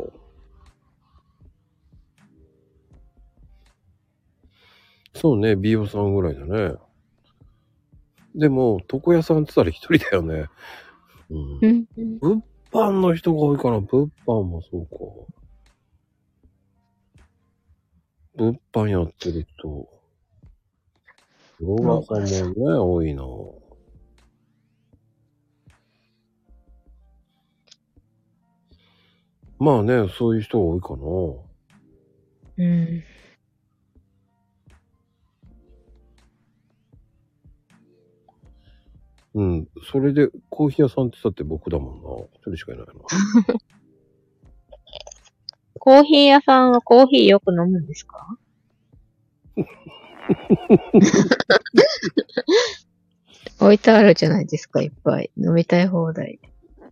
そうね、美容さんぐらいだね。でも、床屋さんって言ったら一人だよね。うん。物販の人が多いかな。物販もそうか。物販やってる人。ブロガーさんもね、多いな。まあね、そういう人が多いかな。うん。うん。それで、コーヒー屋さんって言ったって僕だもんな。一人しかいないな。コーヒー屋さんはコーヒーよく飲むんですか？置いてあるじゃないですか、いっぱい。飲みたい放題。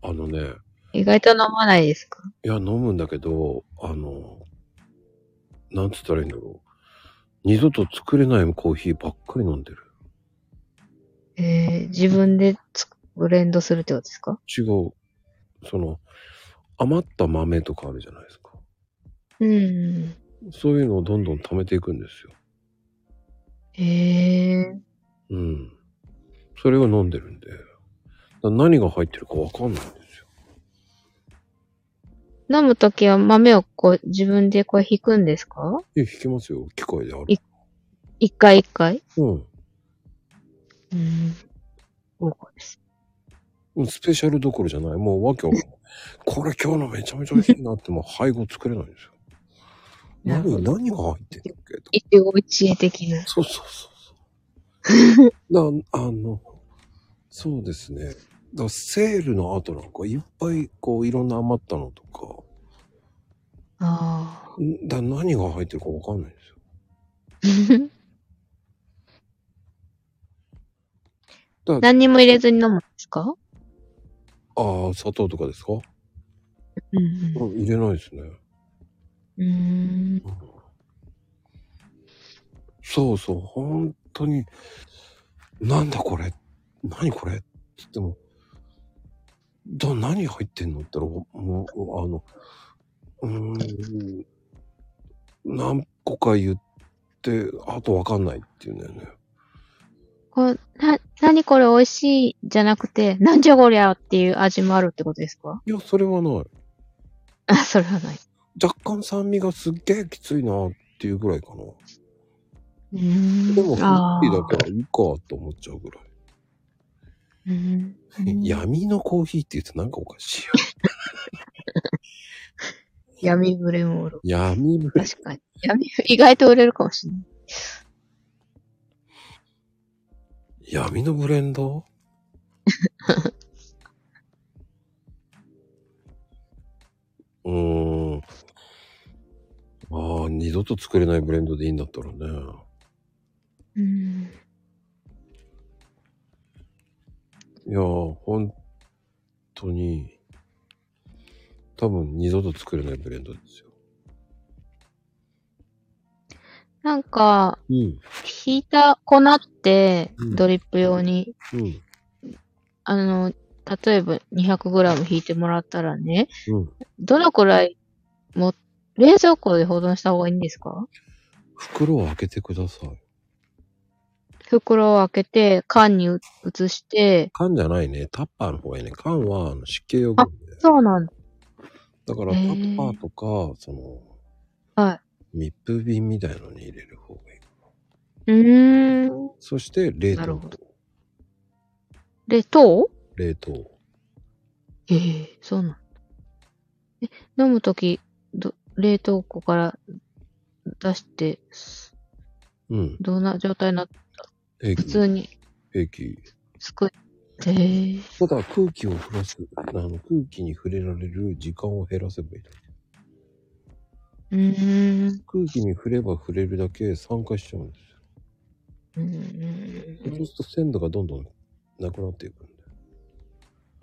あのね、意外と飲まないですか？いや、飲むんだけど、あの、なんつったらいいんだろう。二度と作れないコーヒーばっかり飲んでる。えー、自分でつブレンドするってことですか？違う。その、余った豆とかあるじゃないですか。うん。そういうのをどんどん貯めていくんですよ。えー、うん。それを飲んでるんで。何が入ってるかわかんないんですよ。飲むときは豆をこう自分でこう引くんですか？え、弾きますよ。機械である。い一回一回？うん。うん。そうかです。もうスペシャルどころじゃない。もうわけわかんない。これ今日のめちゃめちゃ美味しいなってもう配合作れないんですよ。何、なるほど何が入ってるっけ？と一期一会的な。そうそうそうそう。だあの、そうですね。だセールの後なんかいっぱいこういろんな余ったのとか、あんだ何が入ってるかわかんないんですよ。あ。だ何にも入れずに飲むんですか？ああ、砂糖とかですか、うんうん、入れないですね。うん。そうそう、本当に、なんだこれ？何これ？って言っても、だ、何入ってんの？って言ったら、もう、あの、うーん、何個か言って、あとわかんないっていうんだよね。こう、な、なにこれ美味しいじゃなくて、なんじゃこりゃっていう味もあるってことですか？いや、それはない。あ、それはない。若干酸味がすっげえきついなっていうぐらいかな。うーん。でも、フルあーティーだからいいかと思っちゃうぐらい。うん闇のコーヒーって言うとなんかおかしいよ。闇ブレモール。闇ブレ確かに。闇、意外と売れるかもしれない。闇のブレンド？うーん。ああ、二度と作れないブレンドでいいんだったらね。うん。いやー、本当に、多分二度と作れないブレンドですよ。なんか、うん。引いた粉ってうん、ドリップ用に、うん。あの、例えば 200g 引いてもらったらね、うん。どのくらいも、冷蔵庫で保存した方がいいんですか？袋を開けてください。袋を開けて、缶にう移して、缶じゃないね。タッパーの方がいいね。缶はあの湿気用具で。そうなんだ。だからタッパーとか、その、は密封瓶みたいのに入れる方がいい。い。うーん。そして冷凍なるほ。ど冷凍？冷凍。ええそうなんだ。え、飲むとき、ど、冷凍庫から出して、うん。どんな状態になっ。普通に平気。すくい、ええただ空気を降らす、あの空気に触れられる時間を減らせばいい。うーん。空気に触れば触れるだけ酸化しちゃうんですよ。うーそうすると鮮度がどんどんなくなっていくんで。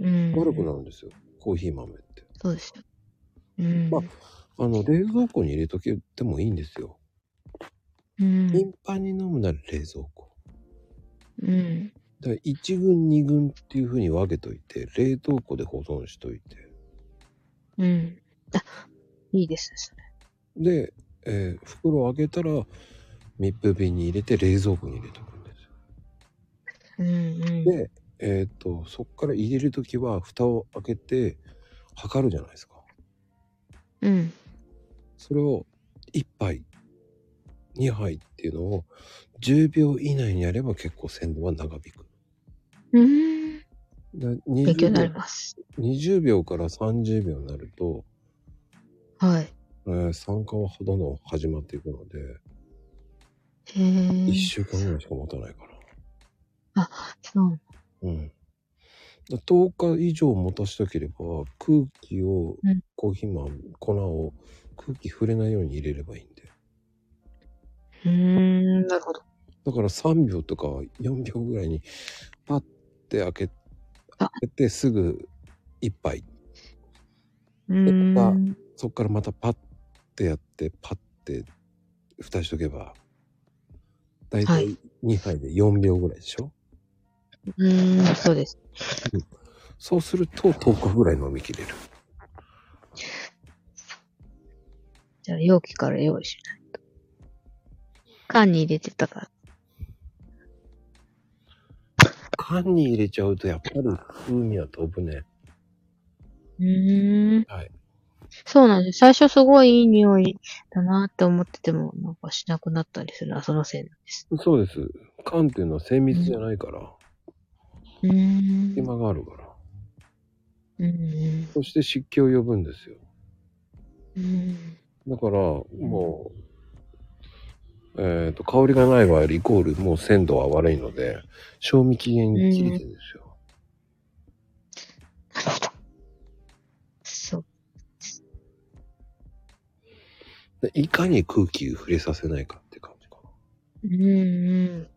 ん。うん。悪くなるんですよ。コーヒー豆って。そうですよ。うん。まあの、冷蔵庫に入れとけてもいいんですよ。うん。頻繁に飲むなら冷蔵庫。うん。だから1軍2軍っていう風に分けといて、冷凍庫で保存しといて。うん。あ、いいですね、それ。で、えー袋を開けたら密封瓶に入れて冷蔵庫に入れとくんですよ。うんうん。で、えっ、と、そこから入れるときは蓋を開けて測るじゃないですか。うん。それを1杯、2杯っていうのを10秒以内にやれば結構鮮度は長引く。うーん。だ勉強になり 20, ます。20秒から30秒になると、はい。えー酸化はどんどん始まっていくので、へえ。1週間ぐらいしか持たないから。そう。うん。だ10日以上持たしたければ、空気を、うんコーヒーマン、粉を空気触れないように入れればいいんで。うーん、なるほど。だから3秒とか4秒ぐらいにパッて開けあ開けてすぐ一杯うーん。そっからまたパッてやってパッて蓋しとけばだいたはい2杯で4秒ぐらいでしょ、うーん、そうです。そうすると10日ぐらい飲みきれるじゃあ容器から用意しないと。缶に入れてたから。缶に入れちゃうとやっぱり風味は飛ぶねうーん。はいそうなんです。最初すごいいい匂いだなって思ってても、なんかしなくなったりするのはそのせいなんです。そうです缶っていうのは精密じゃないから、うーん。隙間があるからうんうんそして湿気を呼ぶんですようん。だからもう、えっ、と香りがない場合イコールもう鮮度は悪いので賞味期限切れてるんですよ、そう。でいかに空気触れさせないかって感じかなうんうん。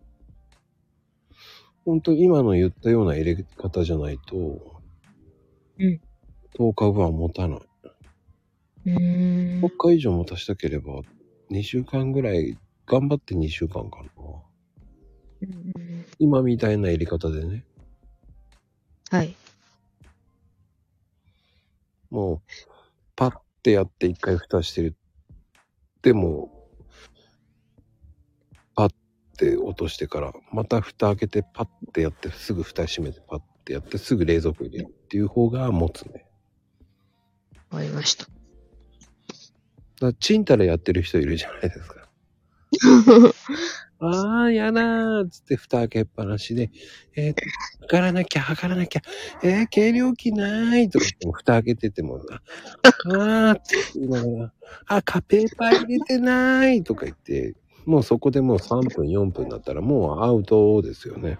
本当今の言ったような入れ方じゃないと、うん。10日分は持たない。うーん。10日以上持たしたければ、2週間ぐらい、頑張って2週間かな。うんうん今みたいな入れ方でね、はい。もう、パッてやって一回蓋してる。でも、パッて落としてから、また蓋開けてパッてやって、すぐ蓋閉めてパッてやって、すぐ冷蔵庫入れるっていう方が持つね。わかりました。だチンタラやってる人いるじゃないですか。ああ、やだーっつって蓋開けっぱなしで、えー、測らなきゃ、測らなきゃ、えー、計量器ないとか言っても蓋開けてても、ああーって言いながら、あ、カペーパー入れてないとか言って、もうそこでもう3分、4分になったらもうアウトですよね。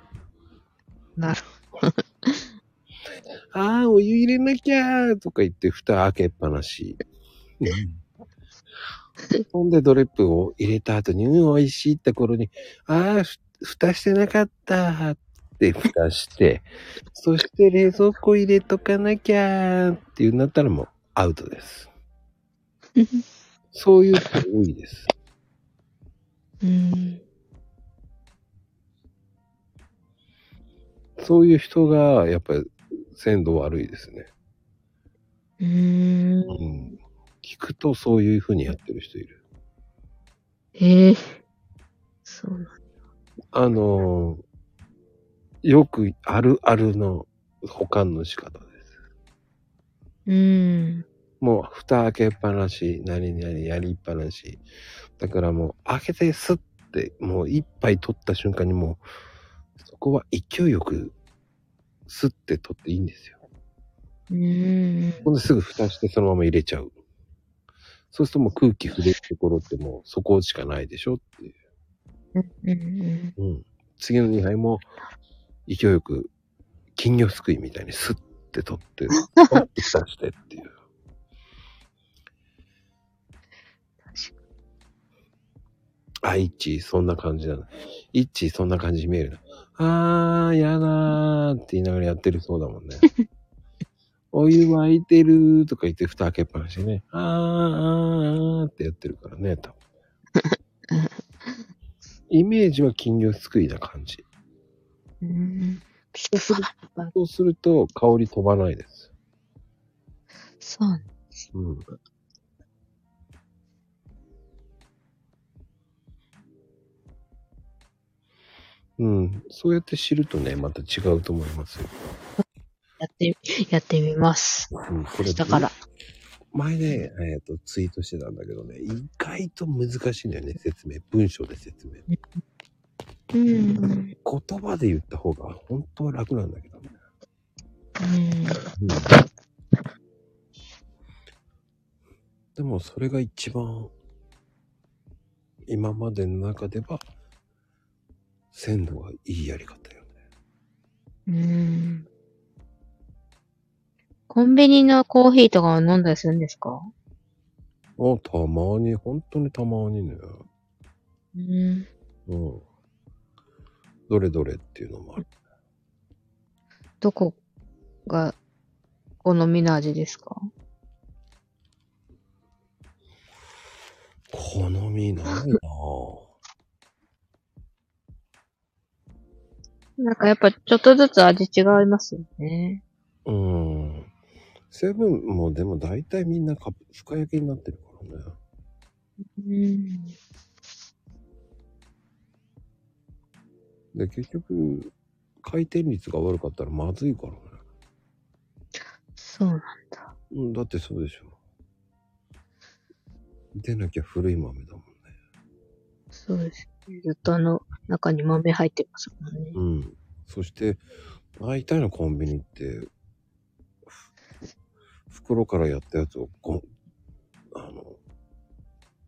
なる ああ、お湯入れなきゃーとか言って蓋開けっぱなし。ほんでドレップを入れた後に、うん、美味しいって頃に、ああ、ふ蓋してなかったーって蓋して、そして冷蔵庫入れとかなきゃーっていうなったらもうアウトです。そういう人多いです。うん。そういう人がやっぱり鮮度悪いですね。うーん。うん。聞くとそういう風にやってる人いる。ええそうなんあのーよくあるあるの保管の仕方です。うーん。もう蓋開けっぱなし、何々やりっぱなし。だからもう開けてスッて、もう一杯取った瞬間にもう、そこは勢いよくスッて取っていいんですよ。うーん。ほんですぐ蓋してそのまま入れちゃう。そうするともう空気触れるところってもうそこしかないでしょっていう。うんうんうん。次の2杯も勢いよく金魚すくいみたいにスッて取って、パッて蓋してっていう。あ、イッチー、そんな感じだな。イッチー、そんな感じに見えるな。あー、やだーって言いながらやってるそうだもんね。お湯沸いてるーとか言って蓋開けっぱなしでね。あー、あー、あーってやってるからね、多分。イメージは金魚すくいな感じ。うん。うん。そうするそうすると香り飛ばないです。そうなんうん。うん。そうやって知るとね、また違うと思いますよ。やって、やってみます。うん。これだから。前ね、えっ、と、ツイートしてたんだけどね、意外と難しいんだよね、説明。文章で説明。うん。言葉で言った方が本当は楽なんだけどね。うん。でもそれが一番今までの中では鮮度がいいやり方よね。うん。コンビニのコーヒーとかは飲んだりするんですか？あ、たまに、本当にたまにね。うん。うん。どれどれっていうのもある。どこが好みの味ですか？好みないなぁ。なんかやっぱちょっとずつ味違いますよね。うん。セブンもでも大体みんなか深焼きになってるからね。うん。で、結局、回転率が悪かったらまずいからね。そうなんだ。うん、だってそうでしょ。でなきゃ古い豆だもんね。そうです。ずっとあの中に豆入ってますもんね。うん。そして、大体のコンビニって、ふ袋からやったやつをゴン、あの、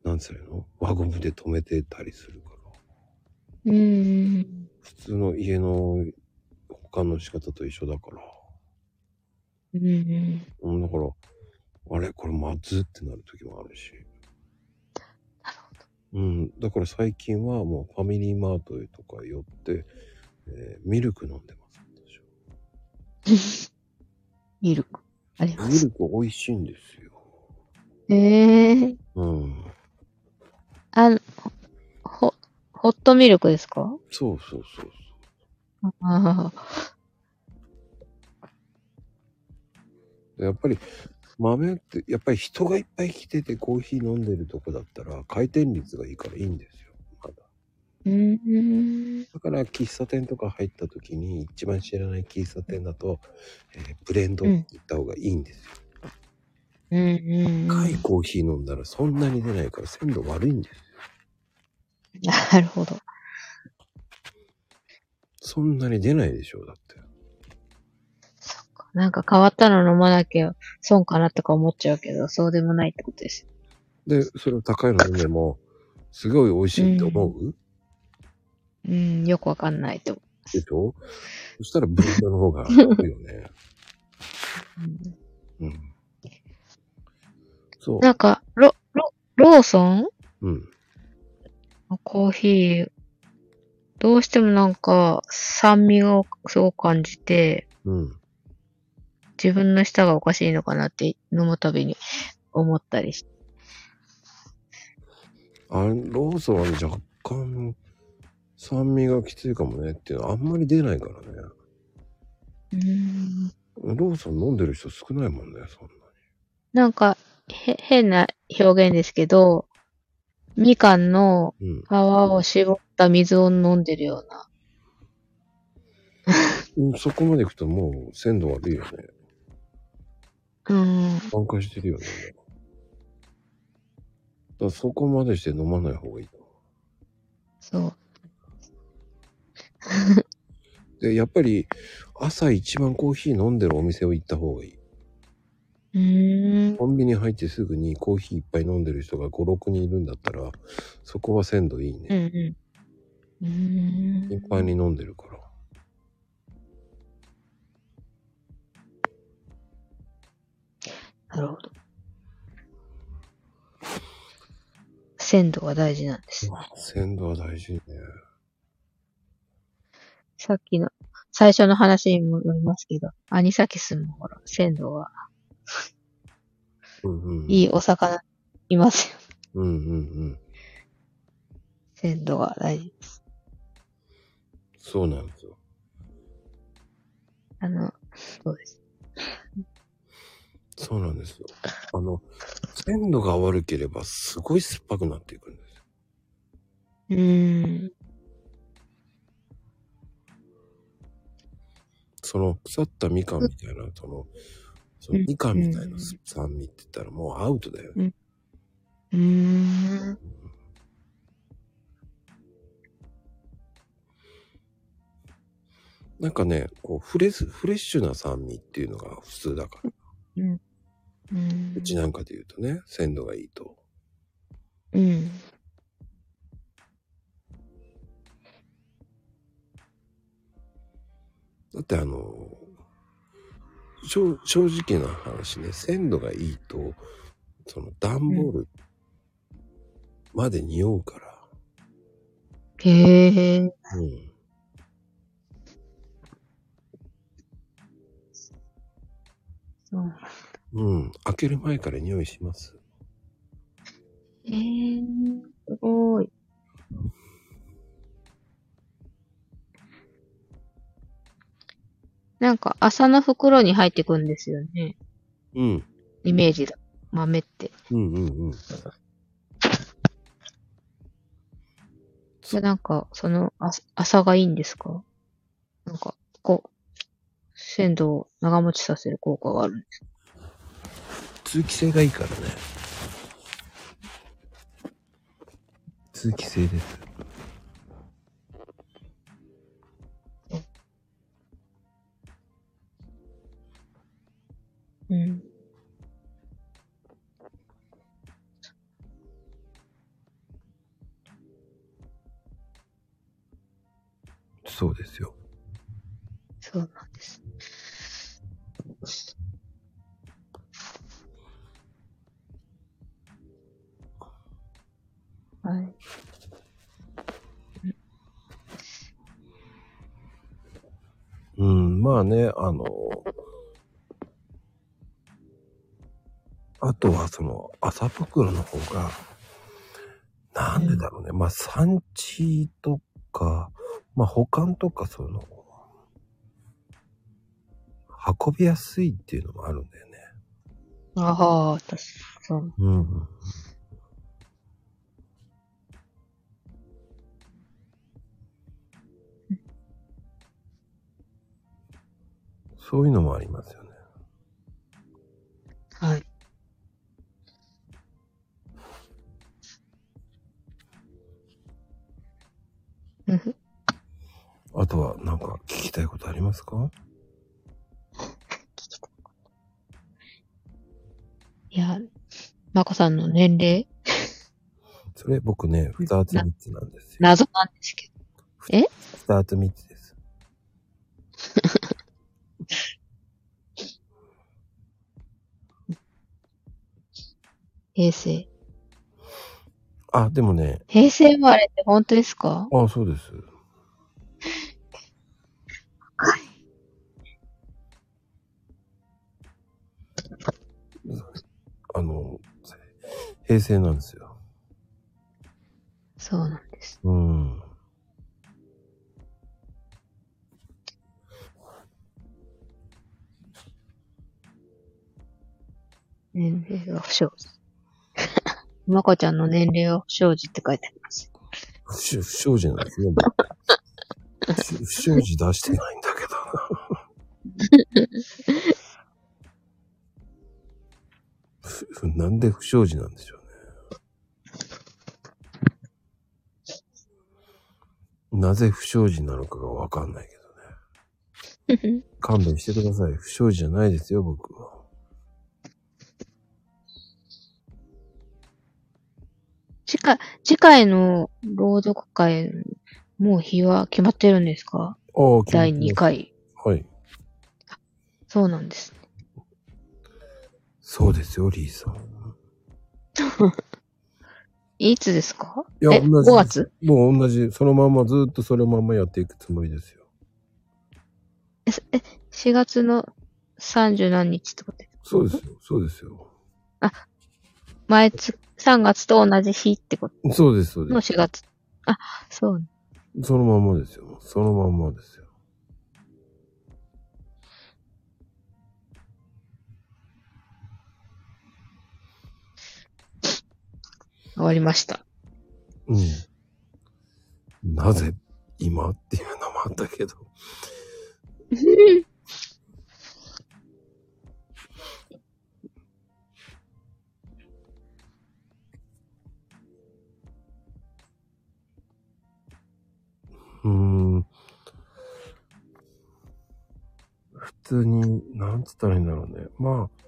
なんつうの？輪ゴムで止めてたりするから。うん。普通の家の保管の仕方と一緒だから。うん。うん、だから、あれ？これまずってなる時もあるし。なるほど。うん。だから最近はもうファミリーマートとか寄って、えーミルク飲んでます。ミルク。ありまミす。ルク美味しいんですよ。ええー。うん。あの、ほ、ホットミルクですか？そうそうそうそう。ああ。でやっぱり豆って、やっぱり人がいっぱい来ててコーヒー飲んでるとこだったら回転率がいいからいいんですよ。うん。だから喫茶店とか入った時に一番知らない喫茶店だと、えーブレンドって言った方がいいんですよ。うんうん。深いコーヒー飲んだらそんなに出ないから鮮度悪いんですよ。なるほど。そんなに出ないでしょう、だって。そっか。なんか変わったの飲まなきゃ損かなとか思っちゃうけど、そうでもないってことです。で、それを高いの飲んでも、すごい美味しいって思う、うん、よくわかんないと思でしょ？そしたらブレンドの方がいいよね。う。うん。そう。なんか、ロ、ロ、ローソン？うん。のコーヒー、どうしてもなんか酸味をすごく感じて、うん。自分の舌がおかしいのかなって飲むたびに思ったりして。あれ、ローソンは若干酸味がきついかもねっていうのはあんまり出ないからね。うん。ローソン飲んでる人少ないもんね、そんななんか、へ、変な表現ですけど、みかんの。皮を絞った水を飲んでるような。うんそこまで行くともう鮮度悪いよね。うん。挽回してるよね。だそこまでして飲まない方がいい。そう。で、やっぱり朝一番コーヒー飲んでるお店を行った方がいい。うーん。コンビニ入ってすぐにコーヒーいっぱい飲んでる人が5、6人いるんだったら、そこは鮮度いいうんね。うん。うーん。いっぱいに飲んでるから。なるほど。鮮度が大事なんです。鮮度は大事ね。さっきの、最初の話に戻りますけど、アニサキスもほら、鮮度がうんうん。いいお魚いますよ。うんうんうん。鮮度が大事。そうなんですよ。あの、そうです。そうなんですよ。あの、鮮度が悪ければすごい酸っぱくなっていくんですよ。うーん。その腐ったみかんみたいな、その、そのみかんみたいな酸味って言ったらもうアウトだよね。うーん。なんかね、こうフレス、フレッシュな酸味っていうのが普通だから。うん。うんうちなんかで言うとね、鮮度がいいと。うん。だってあの、正直な話ね、鮮度がいいと、その段ボールまで匂うから。へえ。うん。そう。うん。開ける前から匂いします。へえー、すごい。なんか、麻の袋に入ってくんですよね。うん。イメージだ。豆って。うんうんうん。で、なんか、その、あ麻がいいんですか？なんか、こう、鮮度を長持ちさせる効果があるんですか？通気性がいいからね。通気性です。うん。そうですよ。そうなんです。はい。うん、まあね、あの、あとはその、麻袋の方が、なんでだろうね。まあ産地とか、まあ保管とかその、運びやすいっていうのもあるんだよね。ああ、確かそう。うん。そういうのもありますよね。はい。あとはなん。か聞きたいことありますかいや、まこさん。の年齢、それ僕ね、二つ三つなん。ですよ。謎なん。ですけど。え二つ三つです。平成。あ、でもね、平成生まれって本当ですか？あ、そうです。あの、平成なんですよ。そうなんです。うん。年齢は不祥事。まこちゃんの年齢は不祥事って書いてあります。不祥不祥事なんですよ。不 不祥事出してないんだけどな。ふなんで不祥事なんでしょうね。なぜ不祥事なのかがわかんないけどね。勘弁してください。不祥事じゃないですよ、僕は。次回、次回の朗読会、もう日は決まってるんですか？ああ、第2。回。はい。そうなんです。そうですよ、リーさん。いつですか？いや、え、同じ。5月？もう同じ、そのままずっとそのままやっていくつもりですよ。え、すえ4月の30何日ってことですそうですよ、そうですよ。前つ、3月と同じ日ってこと？そうです、そうのです。4月。あ、そう。そのまんまですよ。そのまんまですよ。終わりました。うん。なぜ今っていうのもあったけど。うーん。普通に、なんつったらいいんだろうね。まあ、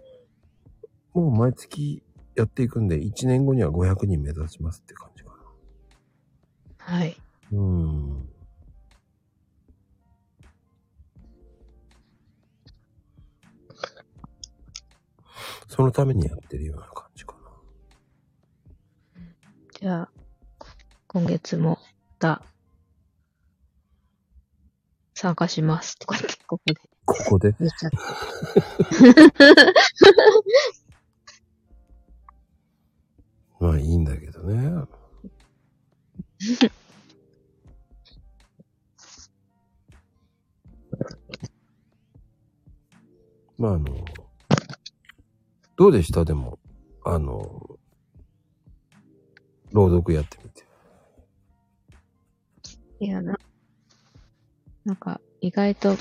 もう毎月やっていくんで、1年後には500人目指しますって感じかな。はい。うーん。そのためにやってるような感じかな。じゃあ、今月もまた参加しますとかって、ここで。ここで？言っちゃった。まあいいんだけどね。まああの、どうでした？でも、あの、朗読やってみて。いや、な、なんか、意外と、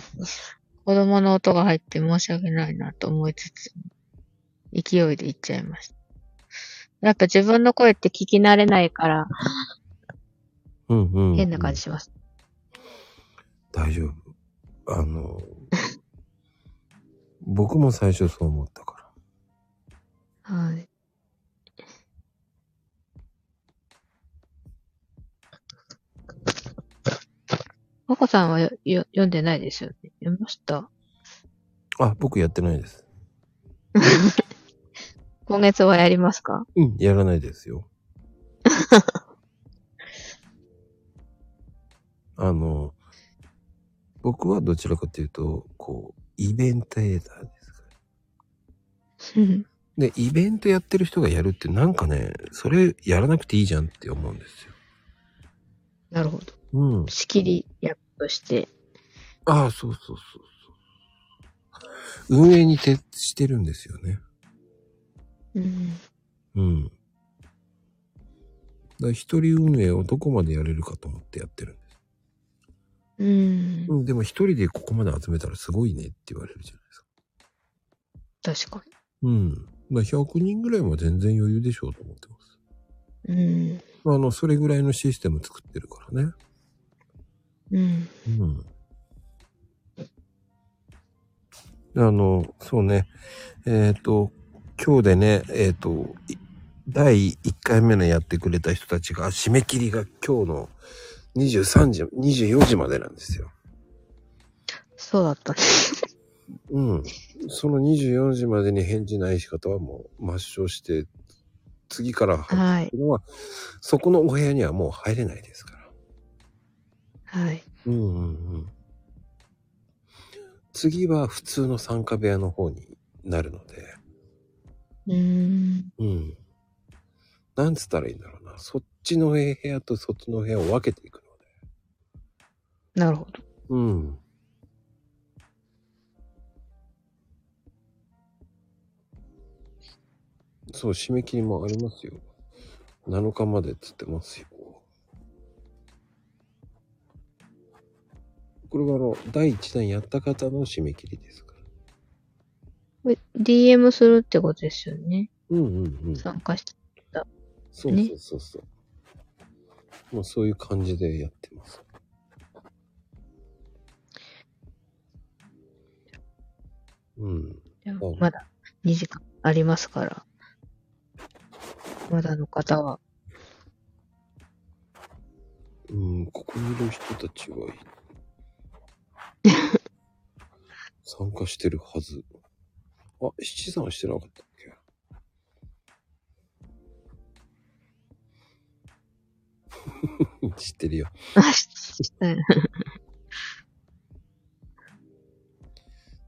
子供の音が入って申し訳ないなと思いつつ、勢いで言っちゃいました。やっぱ自分の声って聞き慣れないから、うんうん、うん。変な感じします。大丈夫。あの、僕も最初そう思ったから。はい。まこさんはよよ読んでないですよね？読みました？あ、僕やってないです。今月はやりますか？うん、やらないですよ。あの、僕はどちらかというと、こう、イベントエーターですから。うんで、イベントやってる人がやるってなんかね、それやらなくていいじゃんって思うんですよ。なるほど。うん。仕切り役として。ああ、そうそうそうそう。運営に徹してるんですよね。うん。うん。だ一人運営をどこまでやれるかと思ってやってるんです。うん。うん、でも一人でここまで集めたらすごいねって言われるじゃないですか。確かうん。だから100人ぐらいは全然余裕でしょうと思ってます。に。あの、それぐらいのシステム作ってるからね。うん。あの、そうね。えっ、と、今日でね、えっ、と、い第1回目のやってくれた人たちが、締め切りが今日の23時、24時までなんですよ。そうだったね。うん。その24時までに返事ない方はもう抹消して、次から入。るのは、そこのお部屋にはもう入れないですから。はい。うんうんうん。次は普通の参加部屋の方になるので、うーん。うん。なんつったらいいんだろうな。そっちの部屋とそっちの部屋を分けていくのなるほど。で。うん。そう、締め切りもありますよ。7日までっつってますよ。これはあの、第1弾やった方の締め切りですから。DM するってことですよね。うんうんうん。参加して。そうそうそうそう。もうそういう感じでやってます。うん。でうんもまだ2時間ありますから。まだの方は。うん、ここにいる人たちはい参加してるはず。あ、七さんしてなかったっけ？知ってるよ。あ、したい。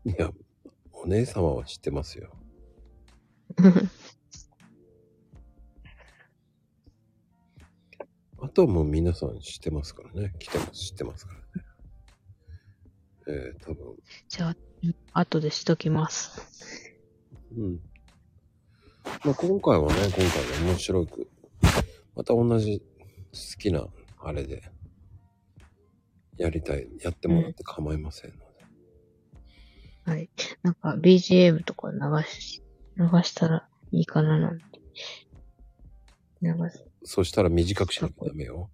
いや、お姉様は知ってますよ。あとはもう皆さん知ってますからね。来てます、知ってますからね。えー、多分。じゃあ、後でしときます。うん。まあ、今回はね、今回は面白く、また同じ好きなあれで、やりたい、やってもらって構いませんので。はい。なんか BGM とか流し、流したらいいかななんて。流す。そしたら短くしなきゃダメよ。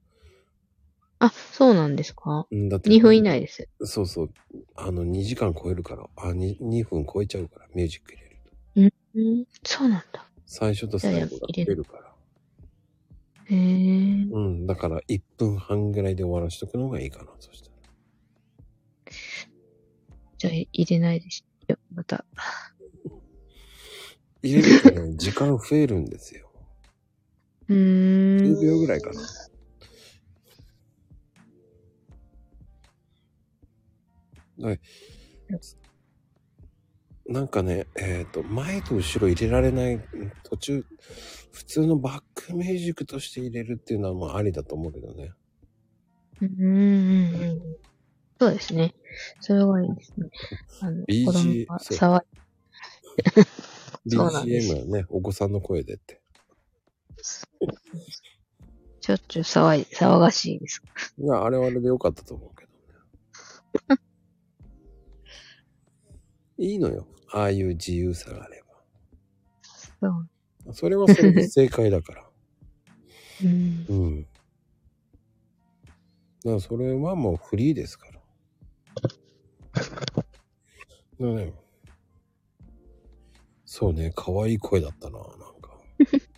あ、そうなんですか？うんだって ?2 分以内です。そうそう。あの、2時間超えるから、あ、2, 2分超えちゃうから、ミュージック入れると。うん、そうなんだ。最初と最後が出るから。へえ。うん、だから1分半ぐらいで終わらしとくのがいいかな、そしたら。じゃあ入れないですよ。また。入れるとね、時間増えるんですよ。うーん。10秒ぐらいかな。はい。なんかね、えっ、と、前と後ろ入れられない、途中、普通のバックミュージックとして入れるっていうのはまあありだと思うけどね。うんうんうんうん。そうですね。それがいいですね。あの、BG 子供騒い BGM はね、お子さんの声でって。ちょっちゅう騒い、騒がしいです。いや、あれはあれでよかったと思うけどね。いいのよ。ああいう自由さがあれそう。ば。それはそれで正解だから。うん。うん。だからそれはもうフリーですから。だね、そうね、可愛い声だったな、なんか。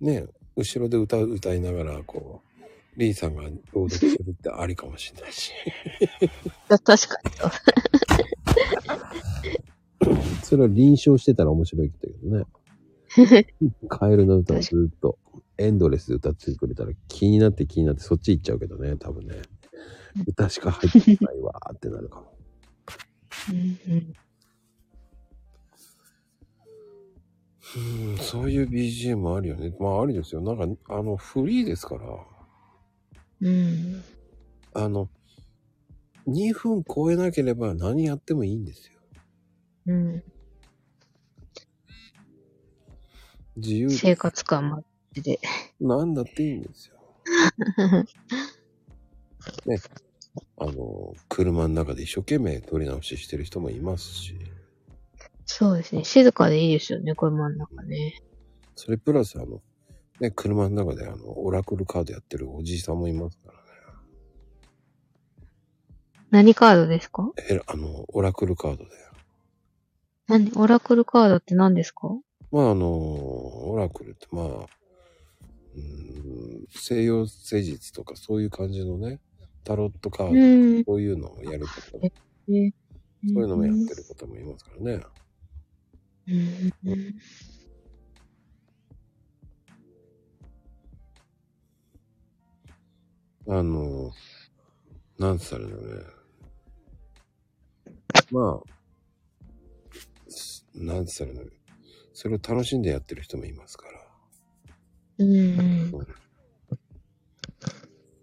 ね後ろで歌う、歌いながら、こう、リーさんが朗読するってありかもしれないし。確かにそれは臨床してたら面白いけどね。カエルの歌をずっとエンドレスで歌ってくれたら気になって気になってそっち行っちゃうけどね、多分ね。歌しか入ってないわーってなるかも。うん、そういう BGM あるよね。まあありですよ。なんか、あの、フリーですから、うん。あの、2分超えなければ何やってもいいんですよ。うん。自由で生活感マッチで。何だっていいんですよ。ね。あの、車の中で一生懸命撮り直ししてる人もいますし、そうですね。静かでいいですよね、これ真ん中ね。それプラスあの、ね、車の中であの、オラクルカードやってるおじいさんもいますからね。何カードですか？えらあの、オラクルカードで。何？オラクルカードって何ですか？まああの、オラクルってまあ、うーん、西洋聖術とかそういう感じのね、タロットカード、うん。そういうのをやるとか、えそういうのもやってる方もいますからね。うんあの、なんつったらいいのね。まあ、すなんつったらいいのそれを楽しんでやってる人もいますから。うんうん。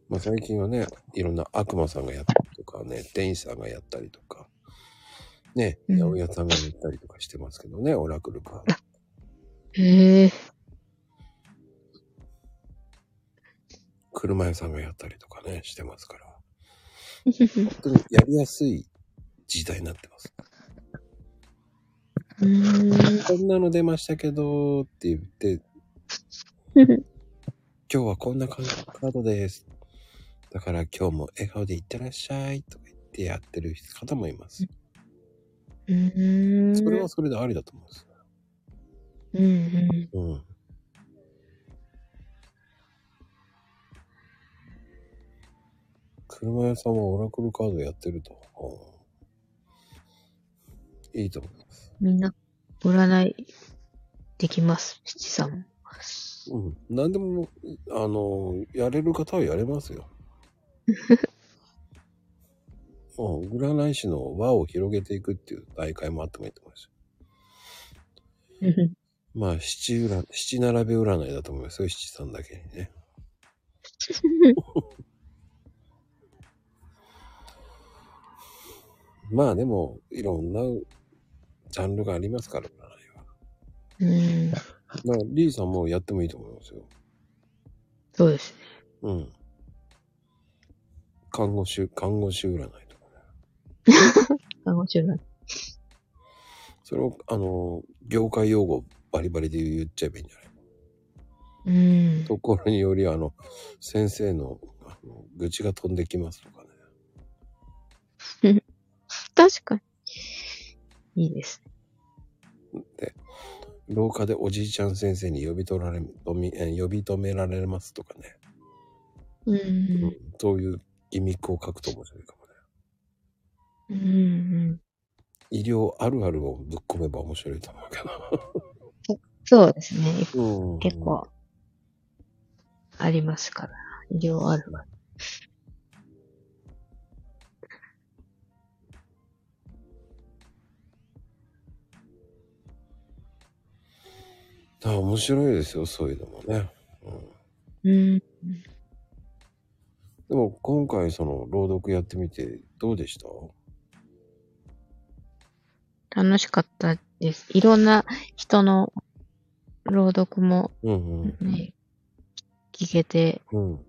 まあ最近はね、いろんな悪魔さんがやったりとかね、天使さんがやったりとか、ね、うん八百屋さんがやったりとかしてますけどね、オラクルカード。へえ。車屋さんがやったりとかね、してますから。本当にやりやすい時代になってます。うん。こんなの出ましたけど、って言って、今日はこんなカードです。だから今日も笑顔でいってらっしゃいとか言ってやってる方もいます。うん。それはそれでありだと思うんですうんうん。よ。うん。車屋さんはオラクルカードやってると。うんいいと思います。みんな、占い、できます。七さんも。うん。何でも、あの、やれる方はやれますよ。うん、占い師の輪を広げていくっていう大会もあってもいいと思いますよ。まあ、七占、七並べ占いだと思いますよ。七さんだけにね。まあでも、いろんなジャンルがありますから、占いは。うん。だから、リーさんもやってもいいと思いますよ。そうですね。うん。看護師、看護師占いとかね。面白い。それを、あの、業界用語バリバリで言っちゃえばいいんじゃない？うん。ところにより、あの、先生の、あの愚痴が飛んできますとかね。確かに。いいですね。で、廊下でおじいちゃん先生に呼び取られ、呼び止められますとかね。うん。そういうギミックを書くと面白いかもね。うん。医療あるあるをぶっ込めば面白いと思うけそうですね。ど。うん。結構、ありますから。医療あるわ。だから面白いですよ、そういうのもね。うん、うん。でも今回その朗読やってみてどうでした？楽しかったです。いろんな人の朗読もうんうん。ね、聞けて、うん。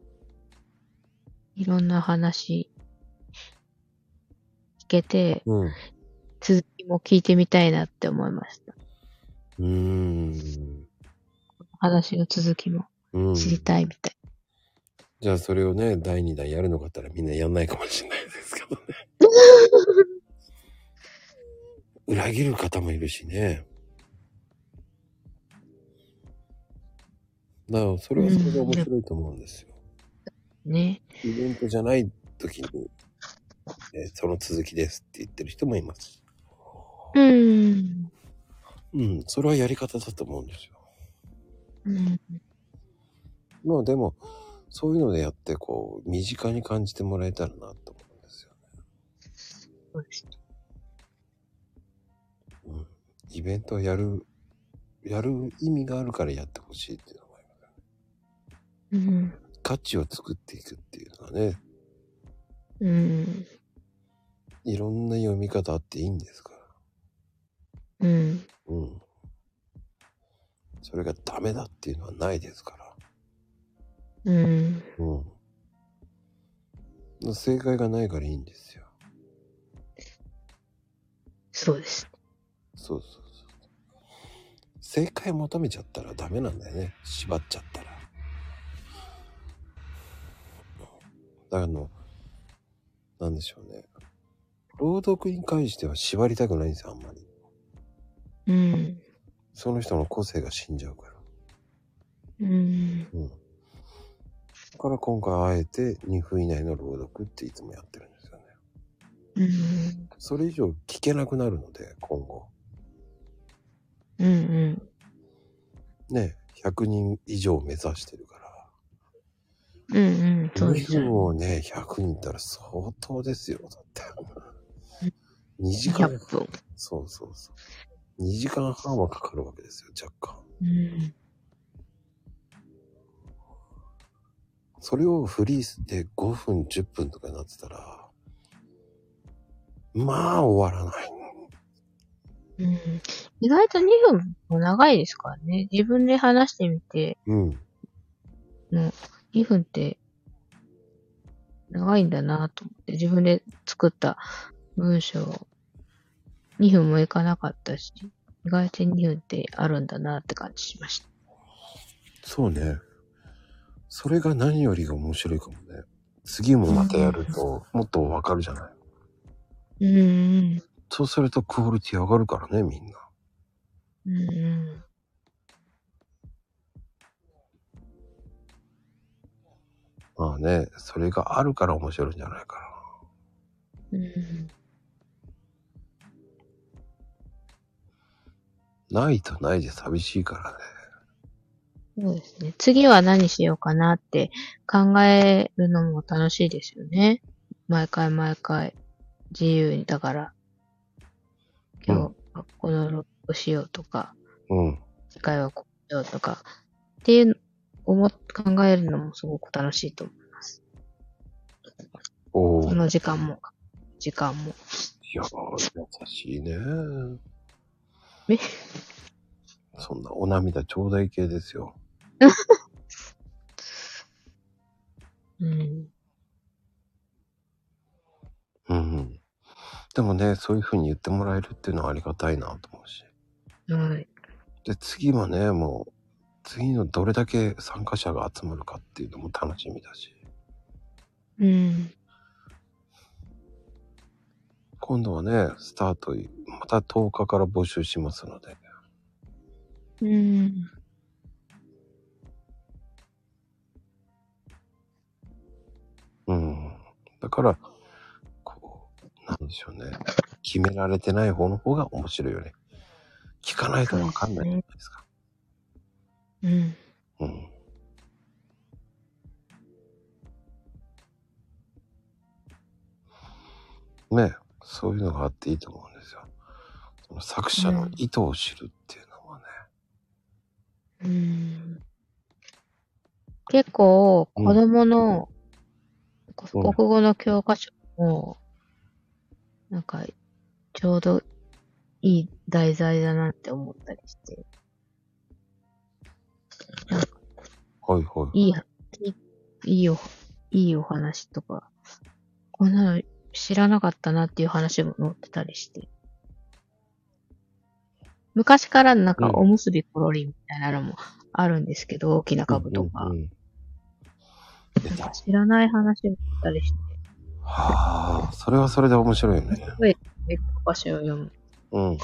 いろんな話聞けて、うん。続きも聞いてみたいなって思いました。うーん。話の続きもうん。知りたいみたい。じゃあそれをね、第2弾やるのかったらみんなやんないかもしれないですけどね。裏切る方もいるしね。だからそれはそれで面白いと思うんですよ。ね。イベントじゃない時に、えーその続きですって言ってる人もいます。うん。うん、それはやり方だと思うんですよ。うん。まあでも、そういうのでやって、こう、身近に感じてもらえたらなと思うんですよね。そうです。うん。イベントをやる、やる意味があるからやってほしいっていうのもあります。うん。価値を作っていくっていうのはね、うん。いろんな読み方あっていいんですから。うん。うん。それがダメだっていうのはないですから。うん。うん。正解がないからいいんですよ。そうです。そうそうそう。正解求めちゃったらダメなんだよね。縛っちゃったら。だからあの、なんでしょうね。朗読に関しては縛りたくないんですよ、あんまり。うん。その人の個性が死んじゃうから。うん。うん。だから今回あえて2分以内の朗読っていつもやってるんですよね。うん。それ以上聞けなくなるので、今後。うん。ね、100人以上目指してるから。うん。うん。そうで2すよね。分をね、100人いったら相当ですよ、だって。2時間、100分。そうそうそう。2時間半はかかるわけですよ、若干。うん。それをフリースで5分、10分とかになってたら、まあ終わらない。うん。意外と2分も長いですからね。自分で話してみて、うん。2分って長いんだなと思って、自分で作った文章、2分もいかなかったし、意外と2分ってあるんだなって感じしました。そうね。それが何よりが面白いかもね。次もまたやると、もっとわかるじゃない。うん。そうするとクオリティ上がるからね、みんな。うん。まあね、それがあるから面白いんじゃないかうん。な。ないとないで寂しいからね。そうですね。次は何しようかなって考えるのも楽しいですよね。毎回毎回自由に。だから、今日はこのロックしようとか、うん。次回はこうしようとか、っていう思っ考えるのもすごく楽しいと思います。おーその時間も、時間も。いやー、優しいね。え？そんなお涙ちょうだい系ですよ。うん。うんうん。でもね、そういう風に言ってもらえるっていうのはありがたいなと思うし。はい。で、次はね、もう、次のどれだけ参加者が集まるかっていうのも楽しみだし。うん。今度はね、スタート、また10日から募集しますので。うん。うん。だから、こう、なんでしょうね。決められてない方の方が面白いよね。聞かないとわかんないじゃないですか。うん。うん。ねそういうのがあっていいと思うんですよ。その作者の意図を知るっていうのはね。うん。結構、子供の、国語の教科書も、なんか、ちょうどいい題材だなって思ったりして、はいはい。いい、いいいいお、いいお話とか、こんなの知らなかったなっていう話も載ってたりして。昔からなんかうんおむすびコロリンみたいなのもあるんですけど、大きな株とか。うんうんうんなんか知らない話もあったりして、はあ、それはそれで面白いよね。すごいを読む。うん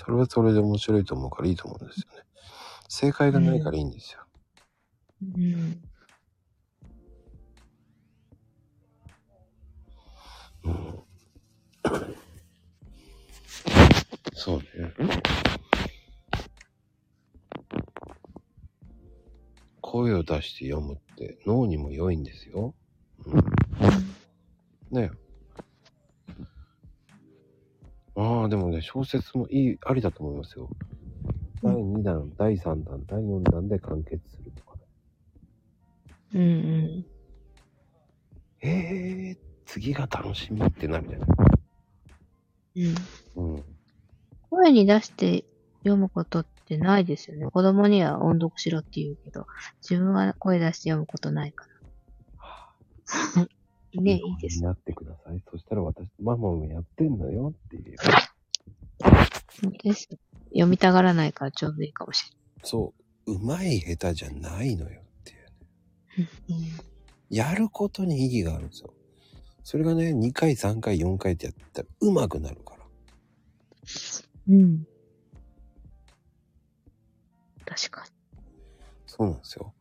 それはそれで面白いと思うからいいと思うんですよね。正解がないからいいんですよ。うん。うん。そうね。声を出して読むって脳にも良いんですよ。うん、ねああ、でもね、小説もいい、ありだと思いますよ。第2弾、第3弾、第4弾で完結するとかね。うんうん。えー、次が楽しみってなるじゃない。うん。うん。声に出して読むことってないですよね。子供には音読しろって言うけど、自分は声出して読むことないから。ね、いいです。なってください。そしたら私、ママもやってんのよっていう。です。読みたがらないからちょうどいいかもしそう、うまい下手じゃないのよっていう。れない。やることに意義があるんですよ。それがね、2回、3回、4回ってやったらうまくなるから。うん。うん。確かそうなんですよ。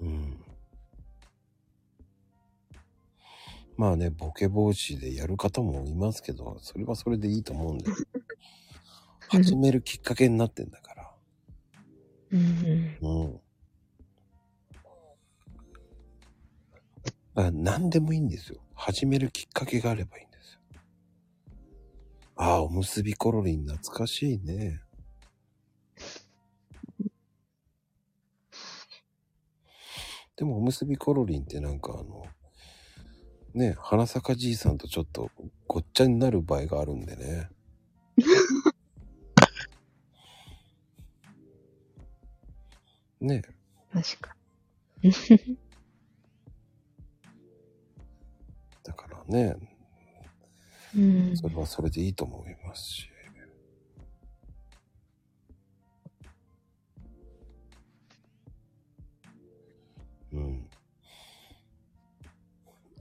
うん。まあね、ボケ防止でやる方もいますけど、それはそれでいいと思うんで。始めるきっかけになってんだから。に。うんうん。だ何でもいいんですよ。始めるきっかけがあればいいんですよ。ああ、おむすびコロリン懐かしいね。でもおむすびコロリンってなんかあの、ね、花坂じいさんとちょっとごっちゃになる場合があるんでね。ね、うん。確かだからね、に。うん。それはそれでいいと思いますし。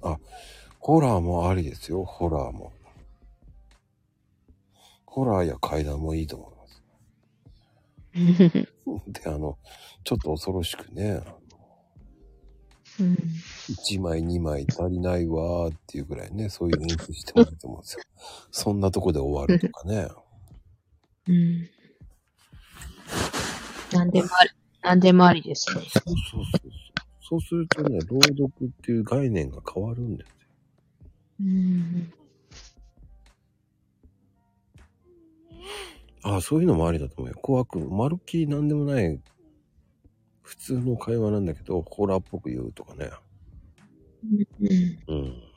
あ、ホラーもありですよ、ホラーも。ホラーや怪談もいいと思います。で、あの、ちょっと恐ろしくね、うん。1枚2枚足りないわーっていうぐらいね、そういう演出してもらうと思うんですよ。そんなとこで終わるとかね。うん。なんでもあり、なんでもありですね。そうそうそうそう。するとね、朗読っていう概念が変わるんですよ。うん。ああ、そういうのもありだと思うよ。怖く、まるっきりなんでもない、普通の会話なんだけど、ホラーっぽく言うとかね。うん。うん。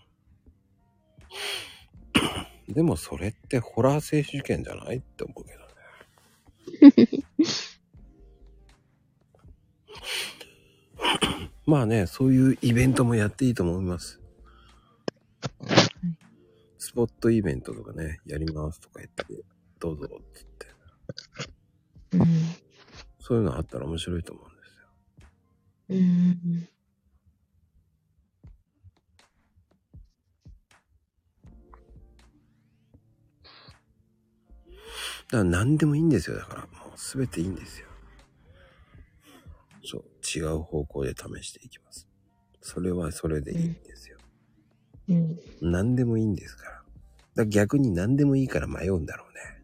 でもそれってホラー選手権じゃないって思うけどね。まあね、そういうイベントもやっていいと思います。スポットイベントとかね、やりますとか言って、どうぞっつって。うん。そういうのあったら面白いと思うんですよ。うん。だから何でもいいんですよ。だからもう全ていいんですよ。違う方向で試していきます。それはそれでいいんですよ。うん。何でもいいんですから。だ逆に何でもいいから迷うんだろうね。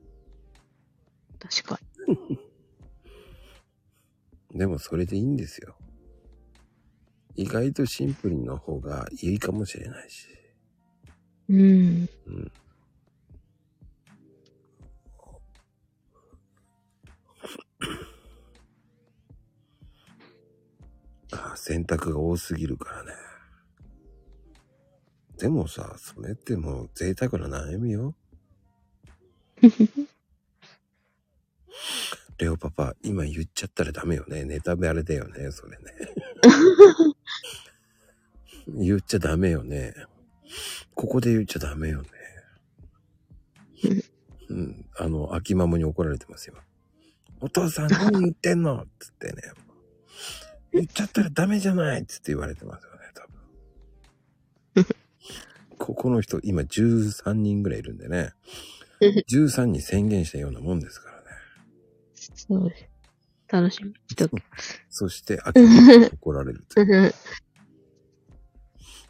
確か でもそれでいいんですよ。意外とシンプルの方がいいかもしれないし。うん。うん。選択が多すぎるからね。でもさ、それってもう贅沢な悩みよ。レオパパ、今言っちゃったらダメよね。ネタバレだよね、それね。言っちゃダメよね。ここで言っちゃダメよね。うん。あの、秋ママに怒られてますよ。お父さん何言ってんの？つってね。言っちゃったらダメじゃないつって言われてますよね、多分。ここの人、今13人ぐらいいるんでね。13に宣言したようなもんですからね。そうです。楽しみにしとく。そして、秋に怒られるという。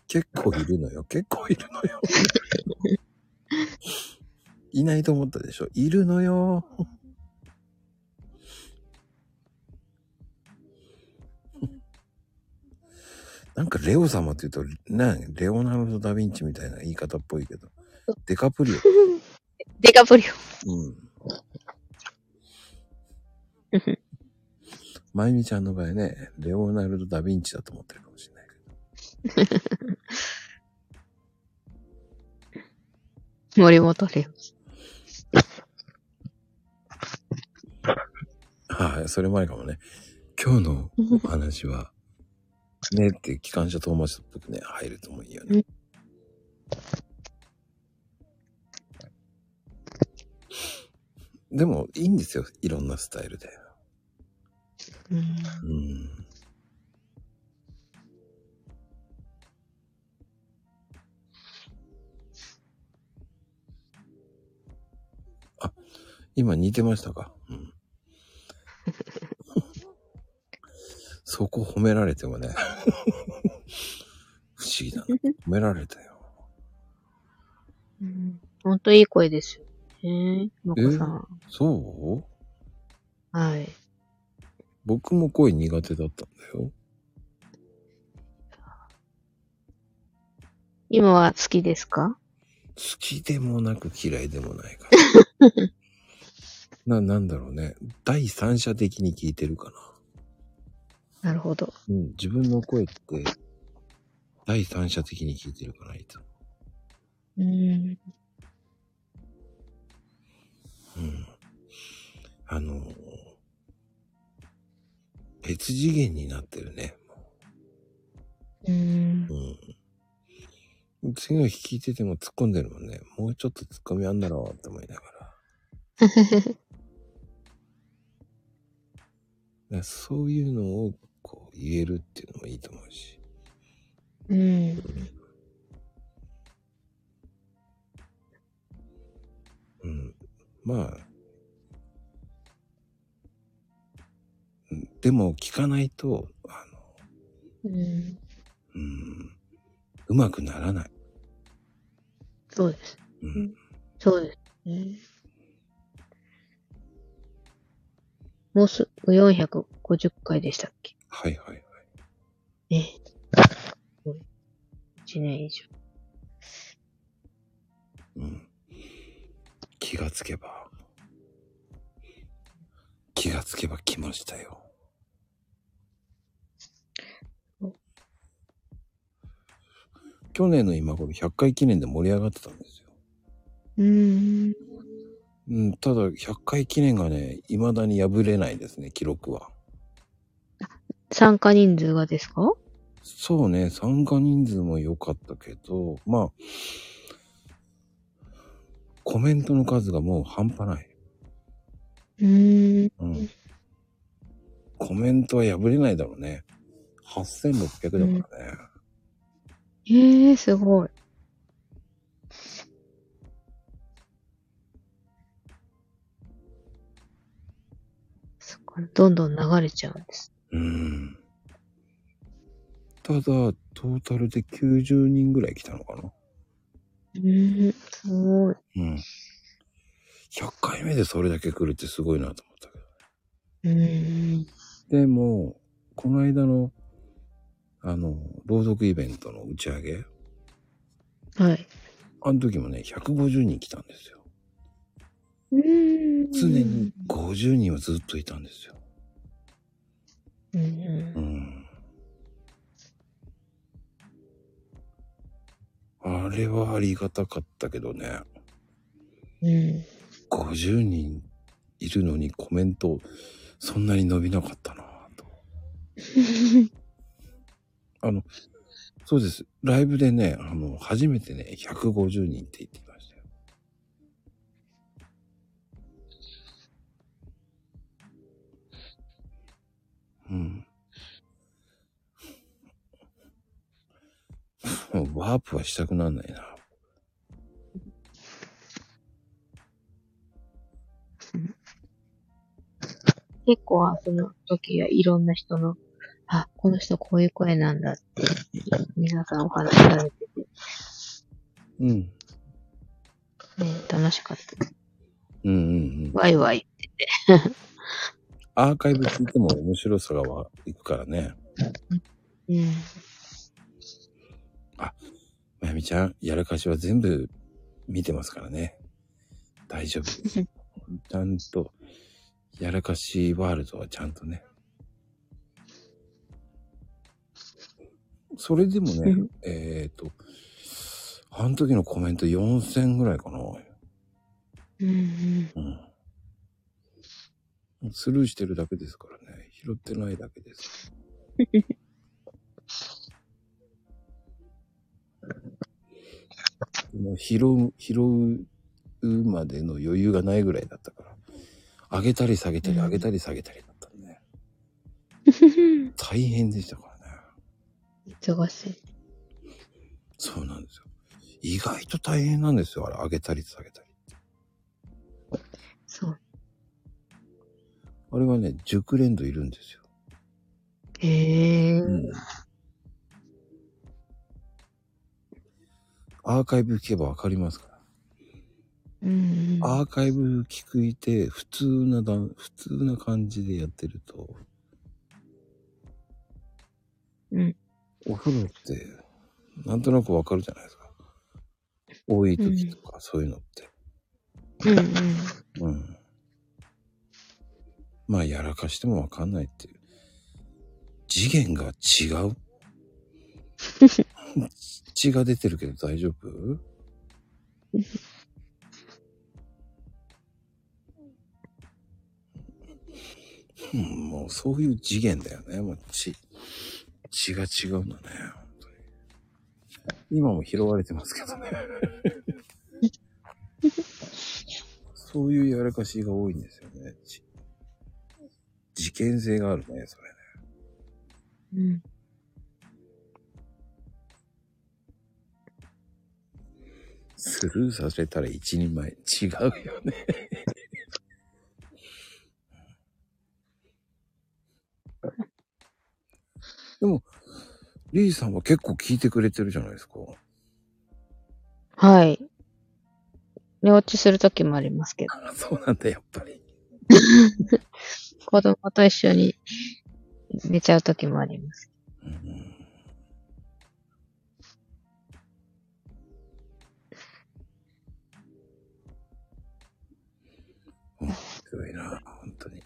結構いるのよ。結構いるのよ。いないと思ったでしょいるのよ。なんかレオ様って言うと、な、レオナルド・ダ・ヴィンチみたいな言い方っぽいけど、デカプリオ。デカプリうん。まゆみちゃんの場合ね、レオナルド・ダ・ヴィンチだと思ってるかもしれないけど。オ。森本レはい、それ前かもね。今日のお話は、ねって機関車トーマスっぽくね、入るともいいよね。でも、いいんですよ。いろんなスタイルで。オ。うん。うん。あ、今似てましたかうん。そこ褒められてもね。不思議だな。褒められたよ。うんほんといい声ですよ。ねのこさん。そう？はい。僕も声苦手だったんだよ。今は好きですか？好きでもなく嫌いでもないから。な、なんだろうね。第三者的に聞いてるかな。なるほど。うん、自分の声って、第三者的に聞いてるかな、いつも。うん。うん。あの、別次元になってるね。うん。うん。次の日聞いてても突っ込んでるもんね。もうちょっと突っ込みあんだろうって思いながら。らそういうのを言えるっていうのもいいと思うし。うん。うん。まあ。うんでも聞かないと、あの、うん。うん、うまくならない。そうです。うん。そうですね。もうすぐ450回でしたっけ？1年以上。うん。気がつけば、気がつけば来ましたよ。去年の今頃100回記念で盛り上がってたんですよ。うーん。うん、ただ100回記念がね、未だに破れないですね、記録は。参加人数がですか？そうね、参加人数も良かったけど、まあ、コメントの数がもう半端ない。うーん。うん。コメントは破れないだろうね。8600だからね。ええー、すごい。そっか、どんどん流れちゃうんです。うん。ただ、トータルで90人ぐらい来たのかな。うーん、すごい。うん。100回目でそれだけ来るってすごいなと思ったけど。うーん。でも、この間の、あの、朗読イベントの打ち上げ、はい。あの時もね、150人来たんですよ。うーん常に50人はずっといたんですよ。うんううんあれはありがたかったけどね、うん。50人いるのにコメントそんなに伸びなかったなぁと。あの、そうです。ライブでね、あの、初めてね、150人って言ってもうワープはしたくなんないな。結構、その時はいろんな人の、あ、この人こういう声なんだって、皆さんお話しされてて、うん。ね、楽しかった。うんうんうん。ワイワイ。アーカイブ聞いても面白さがわいくからね。うん。まゆみちゃん、やらかしは全部見てますからね。大丈夫。ちゃんと、やらかしワールドはちゃんとね。それでもねうん、えっ、と、あの時のコメント4000ぐらいかな。うん。スルーしてるだけですからね。拾ってないだけです。もう拾う、拾うまでの余裕がないぐらいだったから。上げたり下げたり、うん上げたり下げたりだったんでね。大変でしたからね。忙しい。そうなんですよ。意外と大変なんですよ。あれ、上げたり下げたり。そう。あれはね、熟練度いるんですよ。へえ。うん。アーカイブ聞けばわかりますから。うん。アーカイブ聞いて、普通なだ、普通な感じでやってると、うん。お風呂って、なんとなくわかるじゃないですか。多い時とか、そういうのって。うんうん。うん。まあ、やらかしてもわかんないっていう。次元が違う 血が出てるけど大丈夫？うん、もうそういう次元だよね。もう血、血が違うんだね。今も拾われてますけどね。そういうやらかしが多いんですよね。ち事件性があるね、それね。うん。スルーさせたら一人前。違うよね。でも、リーさんは結構聞いてくれてるじゃないですか。はい。寝落ちするときもありますけど。あ そうなんだ、やっぱり。子供と一緒に寝ちゃうときもあります。うん面白いな、本当に。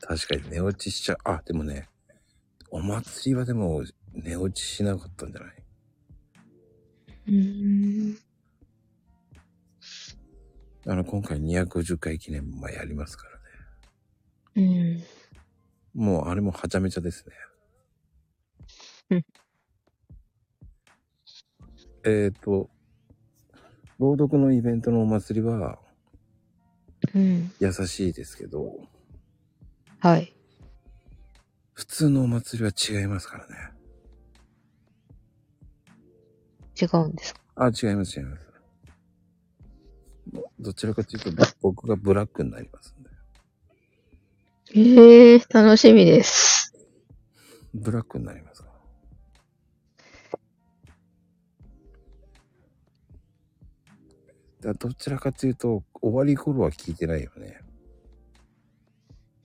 確かに寝落ちしちゃう。あ、でもね、お祭りはでも寝落ちしなかったんじゃない？うん。あの、今回250回記念もまあやりますからね。うん。もうあれもはちゃめちゃですね。うんえっと、朗読のイベントのお祭りはうん。優しいですけど、はい。普通のお祭りは違いますからね。違うんですか？あ、違います、違います。どちらかというと、僕がブラックになりますんで。ええー、楽しみです。ブラックになりますどちらかというと、終わり頃は聞いてないよね。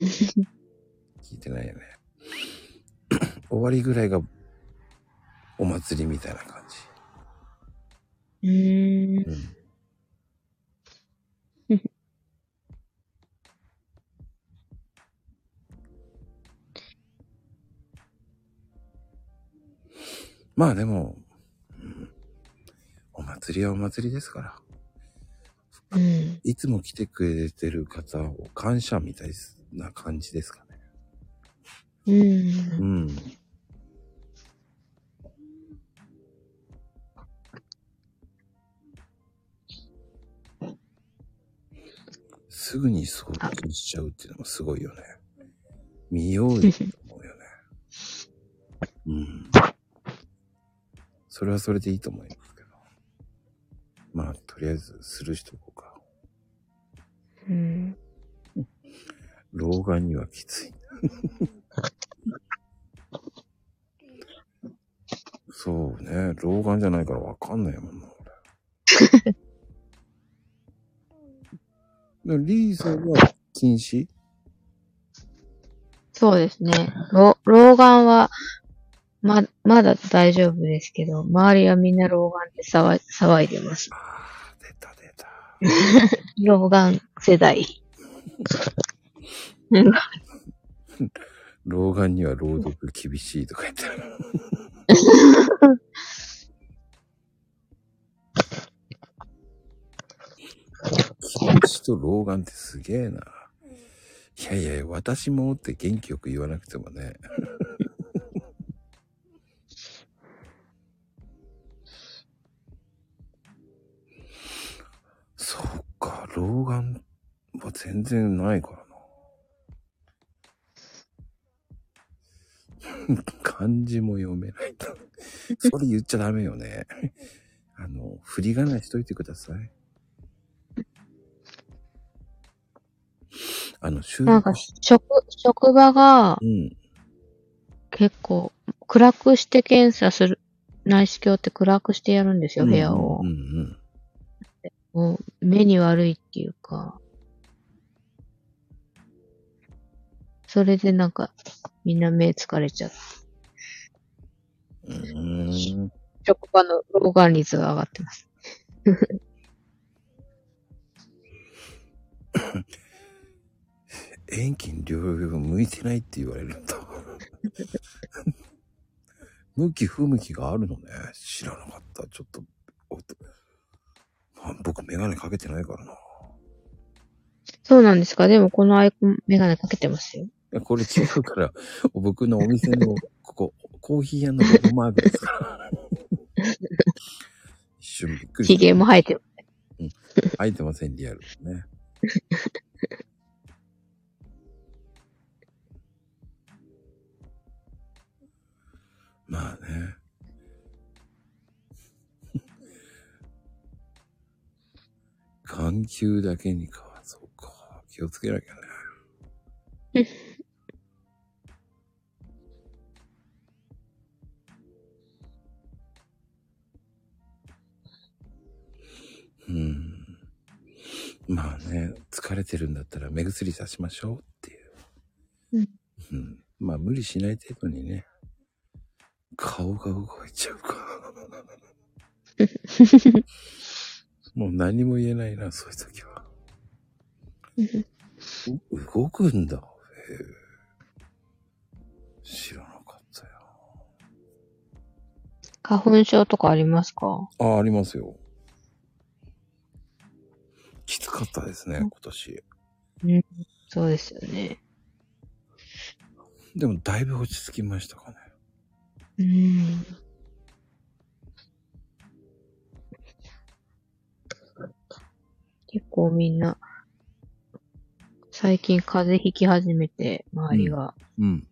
聞いてないよね。終わりぐらいがお祭りみたいな感うーんじ。。うん。まあでも、うんお祭りはお祭りですから。うん。いつも来てくれてる方を感謝みたいな感じですかね。う。うんん。すぐに送金しちゃうっていうのもすごいよね。見ようよと思うよね。うん。それはそれでいいと思いますけど。まあ、とりあえずするしと老眼にはきつい。そうね。老眼じゃないからわかんないもんな、俺。リーさんは禁止そうですね。老老眼は、ま、まだ大丈夫ですけど、周りはみんな老眼で騒い騒いでます。ああ、出た出た。老眼世代。老眼には朗読厳しいとか言ってある。禁止と老眼ってすげえな。いやいやいや、私もって元気よく言わなくてもね。そっか、老眼は全然ないから 漢字も読めないと。それ言っちゃダメよね。あの、振り仮名しといてください。あの、収なんか、職、職場がうん。結構、暗くして検査する、内視鏡って暗くしてやるんですよ、部屋をうん。うんもう目に悪いっていうか、それでなんか、みんな目疲れちゃう。うん。うーん。職場の老眼率が上がってます。遠近両用向いてないって言われるんだ。向き不向きがあるのね。知らなかった。ちょっと、おあ僕メガネかけてないからな。いそうなんですか？でもこのアイコンメガネかけてますよ。やこれ違うから、僕のお店の、ここ、コーヒー屋のロゴマークですから。一瞬びっくり髭も生えてる。入ってません、リアルですね。まあね。眼球だけにか。そうか。気をつけなきゃね。うん。まあね、疲れてるんだったら目薬さしましょうっていう。うん。うん。まあ無理しない程度にね、顔が動いちゃうか。もう何も言えないな、そういう時は。う動くんだ。へえ知らなかったよ。花粉症とかありますか？あ、ありますよ。きつかったですね、今年。そうですよね。でもだいぶ落ち着きましたかね。うん。結構みんな、最近風邪ひき始めて、周りが。うん。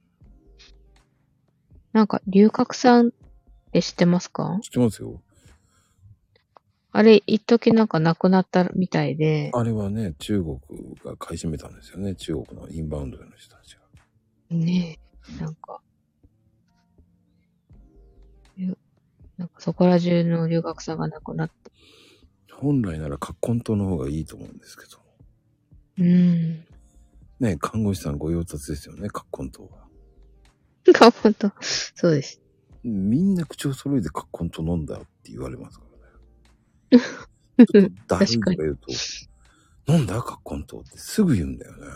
なんか、龍角散って知ってますか？知ってますよ。あれ、一時なんかなくなったみたいで、あれはね、中国が買い占めたんですよね。中国のインバウンドの人たちが。ねえ、なんか、ゆなんかそこら中の龍角散がなくなって、本来なら葛根湯の方がいいと思うんですけど。うん。ね、看護師さんご用達ですよね、カッコン糖は。か、ほんと。そうです。みんな口を揃えてカッコン糖飲んだよって言われますからね。ちょっとだるいとか言うと、飲んだカッコン糖ってすぐ言うんだよね。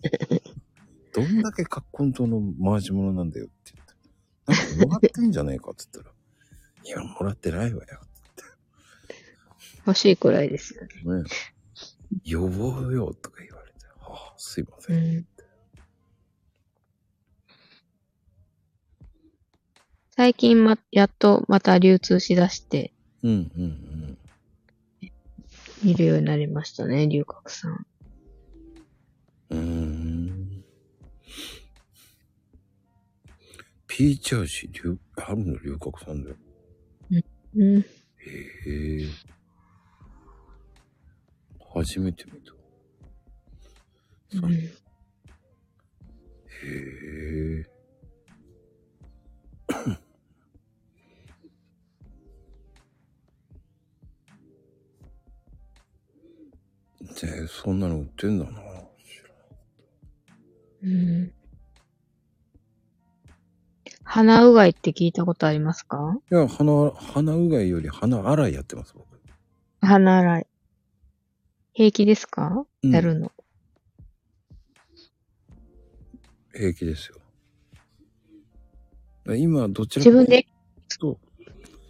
どんだけカッコン糖の回し物なんだよって言って。なんかもらってんじゃねえかって言ったら、いや、もらってないわよ欲しいくらいですよね。ってね。予防よとか言われて、はあ、すいませ。うんん。最近ま、やっとまた流通しだして、うん、うん、うん。見るようになりましたね、龍角散。うーん。ピーチ味、龍、あるの龍角散だよ。うん。へえ。初めて見た。うん、へえ。で、そんなの売ってんだな。うん。鼻うがいって聞いたことありますか？いや、鼻、鼻うがいより鼻洗いやってます、僕。鼻洗い。平気ですか、うんやるの。平気ですよ。今、どちらか自分でと、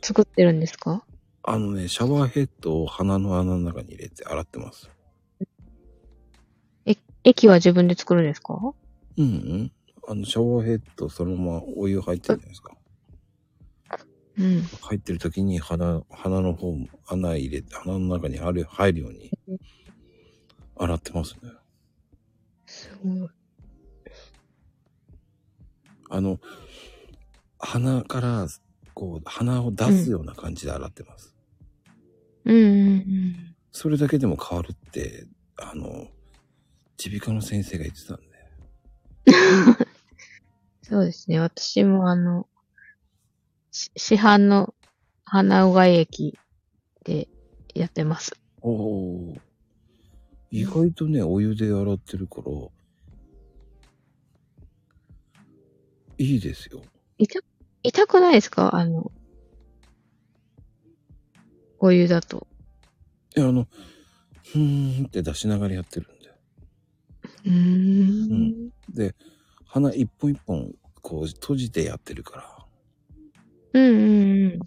作ってるんですか？あのね、シャワーヘッドを鼻の穴の中に入れて洗ってます。え、液は自分で作るんですか？うんうん。あの、シャワーヘッドそのままお湯入ってるじゃないですか。うん。入ってる時に鼻、鼻の方も穴入れて、鼻の中にある入るように洗ってますね。すごい。あの、鼻から、こう、鼻を出すような感じで洗ってます。うんうんうん。それだけでも変わるって、あの、耳鼻科の先生が言ってたんで。そうですね。私もあの、し市販の鼻うがい液でやってます。おお。意外とね、お湯で洗ってるから、いいですよ。痛、痛くないですか？あの、お湯だと。いや、あの、ふーんって出しながらやってる。うーん。で、鼻一本一本、こう、閉じてやってるから、うんうんうん。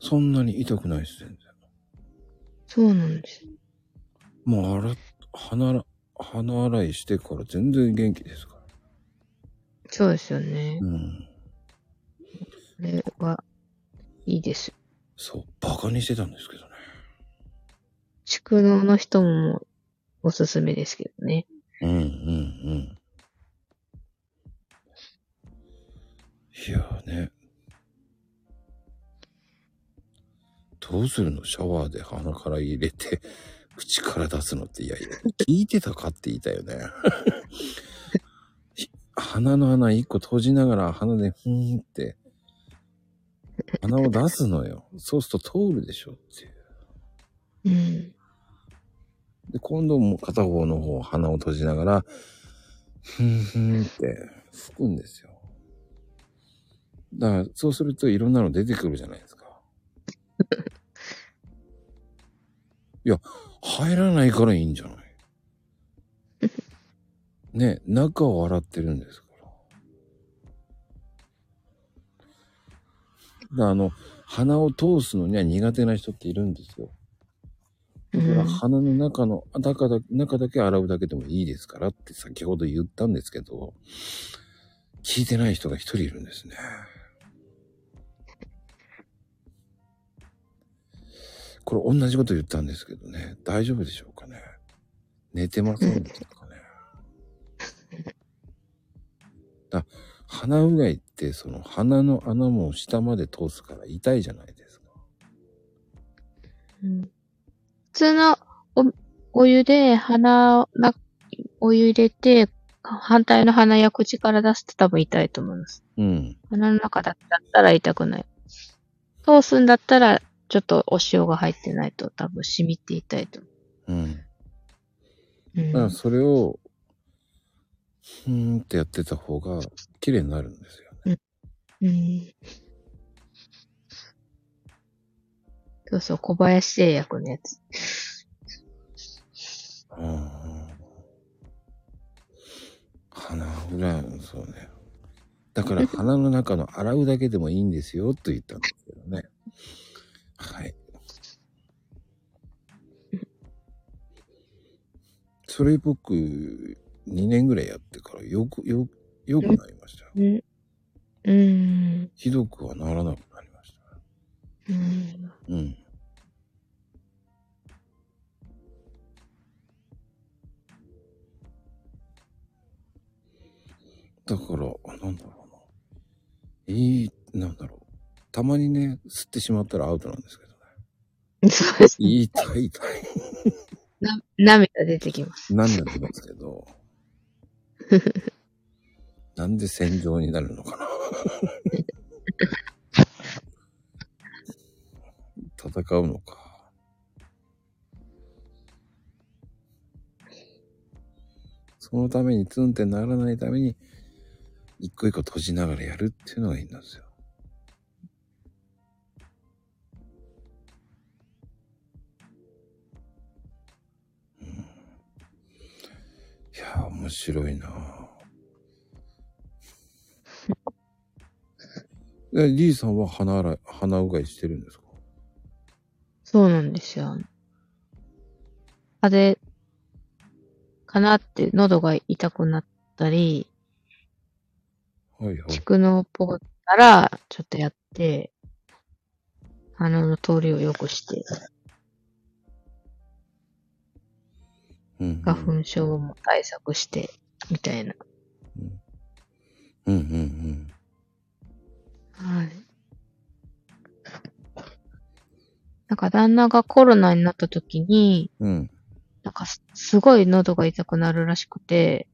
そんなに痛くないです、全然。そうなんです。もう洗っ、鼻洗、鼻洗いしてから全然元気ですから。そうですよね。うん。これは、いいです。そう、バカにしてたんですけどね。蓄能の人もおすすめですけどね。うんうんうん。いやね。どうするの？シャワーで鼻から入れて、口から出すのって、いやいや、聞いてたかって言いたよね。鼻の穴一個閉じながら鼻でふーんって、鼻を出すのよ。そうすると通るでしょっていう。うん。で、今度も片方の方、鼻を閉じながら、ふんふんって吹くんですよ。だから、そうするといろんなの出てくるじゃないですか。いや、入らないからいいんじゃない？ね、中を洗ってるんですから。だからあの、鼻を通すのには苦手な人っているんですよ。うだからん、鼻の中の、中だ中だけ洗うだけでもいいですからって先ほど言ったんですけど、聞いてない人が一人いるんですね。これ同じこと言ったんですけどね、大丈夫でしょうかね。寝てませんでしたかね。だ鼻うがいってその鼻の穴も下まで通すから痛いじゃないですか。うん普通のおお湯で鼻な、お湯入れて、反対の鼻や口から出すと多分痛いと思います。うん。鼻の中だったら痛くない。通すんだったら、ちょっとお塩が入ってないと多分染みて痛いと思うん。う。うんだからそれを、ふーんってやってた方が綺麗になるんですよね。うん。そうそう、小林製薬のやつ。うん。鼻裏、そうね。だから鼻の中の洗うだけでもいいんですよと言ったんですけどね。はい。それ僕、2年ぐらいやってからよく、よ、よくなりました。うん。ひどくはならなくなりました。うん。うん。だから、なんだろうな。いい、なんだろう。たまにね、吸ってしまったらアウトなんですけどね。そうですね。痛い痛い。な涙出てきます。なんなんですけど。なんで戦場になるのかな。戦うのか。そのためにツンってならないために、一個一個閉じながらやるっていうのがいいんですよ。うん、いやー、面白いなぁ。え、リーさんは鼻洗い、鼻うがいしてるんですか？そうなんですよ。風邪かなって喉が痛くなったり。蓄能っぽかったら、ちょっとやって、鼻の通りを良くして、うんうん、花粉症も対策して、みたいな。うんうんうん。はい。なんか旦那がコロナになった時に、うん。なんかすすごい喉が痛くなるらしくて、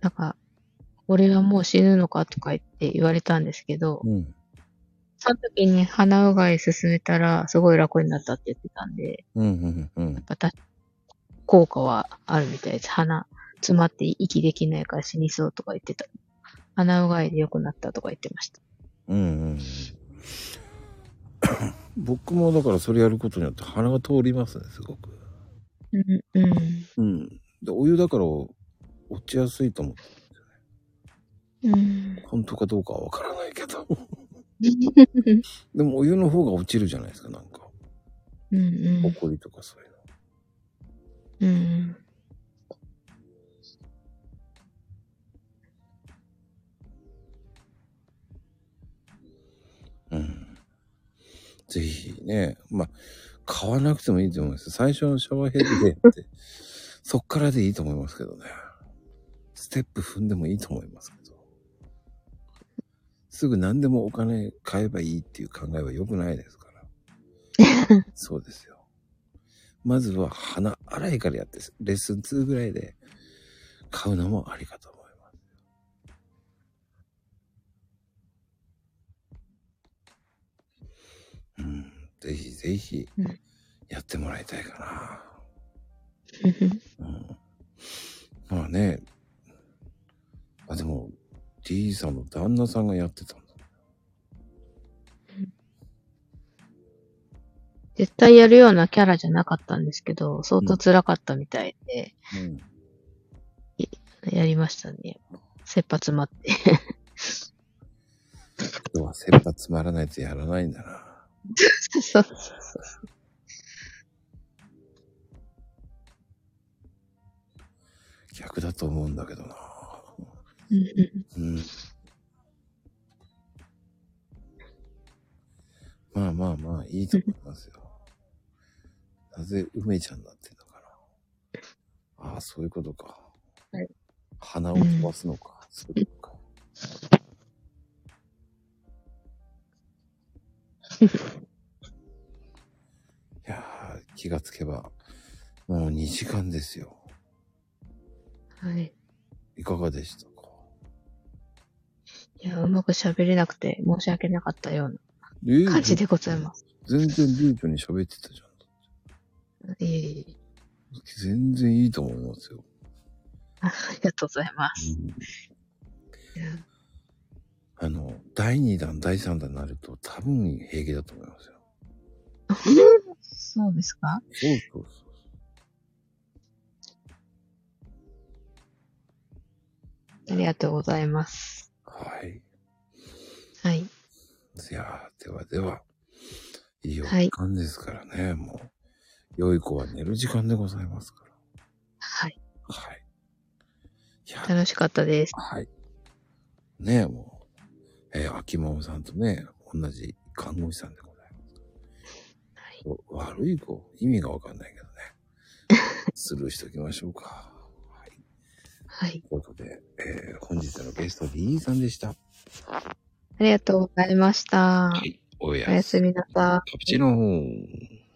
なんか、俺はもう死ぬのかとか言って言われたんですけど、うん。その時に鼻うがい進めたらすごい楽になったって言ってたんで、うんうんうんやっ。ぱた効果はあるみたいです。鼻詰まって息できないから死にそうとか言ってた。鼻うがいで良くなったとか言ってました。うんうんうん。僕もだからそれやることによって鼻が通りますね、すごく。うん、うん。うん。で、お湯だから落ちやすいと思う。うん。本当かどうかはわからないけど。でもお湯の方が落ちるじゃないですか、なんか。うん、ほこりとかそういうの。うん。うん。ぜひね、まあ、買わなくてもいいと思います。最初のシャワーヘッドでって、そっからでいいと思いますけどね。ステップ踏んでもいいと思います。すぐ何でもお金買えばいいっていう考えは良くないですから。そうですよ。まずは鼻洗いからやって、レッスン2ぐらいで買うのもありかと思います。うん、ぜひぜひうんやってもらいたいかな。うん、まあね、あ、でも D さんの旦那さんがやってたんだ。絶対やるようなキャラじゃなかったんですけど、相当辛かったみたいで、うん。やりましたね。切羽詰まって。人は切羽詰まらないとやらないんだな。そうそうそう。逆だと思うんだけどな。うん。まあまあまあ、いいと思いますよ。なぜ梅ちゃんになってんのかな。ああ、そういうことか。はい鼻を飛ばすのか。そういうことか。いやー、気がつけば、もう2時間ですよ。はい。いかがでした？かいや、うまく喋れなくて申し訳なかったようえな感じでございます。全然流暢に喋ってたじゃん。いえいえ。全然いいと思いますよ。ありがとうございます。うんあの、第2弾、第3弾になると多分平気だと思いますよ。そうですか？そうそうそう。ありがとうございます。はい。はい。いやーではでは、いいおはい時間ですからね、もう。良い子は寝る時間でございますから。はい。はい。いや、楽しかったです。はい。ねえ、もう、えー秋桃さんとね、同じ看護師さんでございます。お悪い子、意味がわかんないけどね。スルーしときましょうか。はい。はい。ということで、えー本日のゲスト、リーさんでした。ありがとうございました。はい。おやすみなさい。カプチーノー。